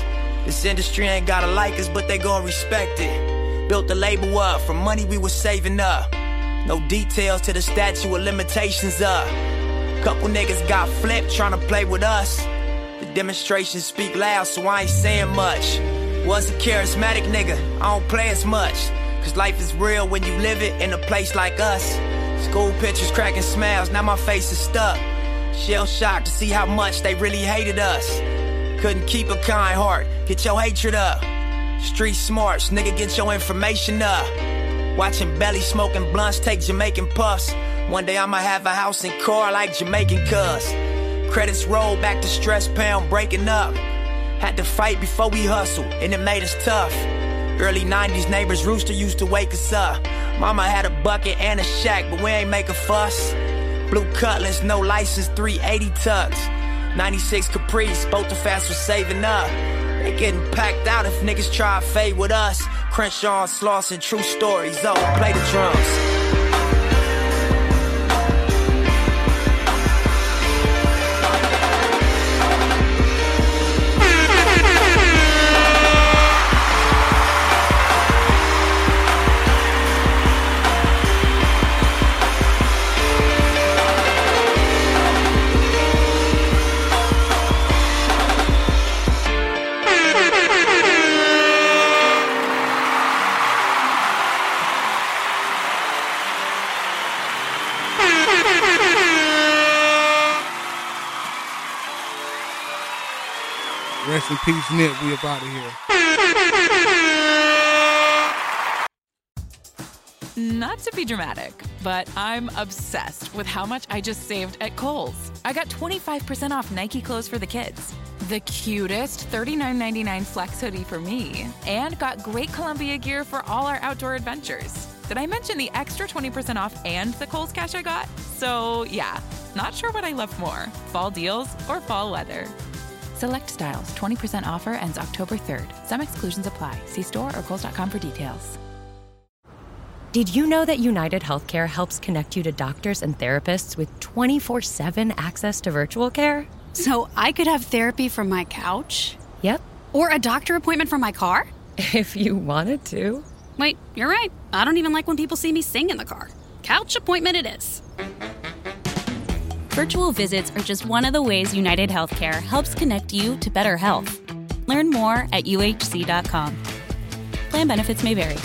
This industry ain't gotta like us, but they gon' respect it. Built the label up from money we was saving up. No details to the statute of limitations up. Couple niggas got flipped trying to play with us. Demonstrations speak loud, so I ain't saying much. Was a charismatic nigga, I don't play as much. Cause life is real when you live it in a place like us. School pictures cracking smiles, now my face is stuck. Shell shocked to see how much they really hated us. Couldn't keep a kind heart, get your hatred up. Street smarts, nigga, get your information up. Watching belly smoking blunts take Jamaican puffs. One day I'ma have a house and car like Jamaican cuz. Credits roll back to stress pound breaking up. Had to fight before we hustle, and it made us tough. Early 90s neighbors rooster used to wake us up. Mama had a bucket and a shack, but we ain't make a fuss. Blue Cutlass, no license, 380 tucks. 96 Caprice, both the fast was saving up. They getting packed out if niggas try to fade with us. Crenshaw, Slauson, true stories. Oh, play the drums. Peace, Nip. We up out of here. Not to be dramatic, but I'm obsessed with how much I just saved at Kohl's. I got 25% off Nike clothes for the kids, the cutest $39.99 flex hoodie for me, and got great Columbia gear for all our outdoor adventures. Did I mention the extra 20% off and the Kohl's cash I got? So, yeah, not sure what I love more fall deals or fall weather. Select styles, 20% offer ends October 3rd. Some exclusions apply. See store or Kohl's.com for details. Did you know that United Healthcare helps connect you to doctors and therapists with 24 7 access to virtual care? So I could have therapy from my couch? Yep. Or a doctor appointment from my car? If you wanted to. Wait, you're right. I don't even like when people see me sing in the car. Couch appointment it is. Virtual visits are just one of the ways United Healthcare helps connect you to better health. Learn more at uhc.com. Plan benefits may vary.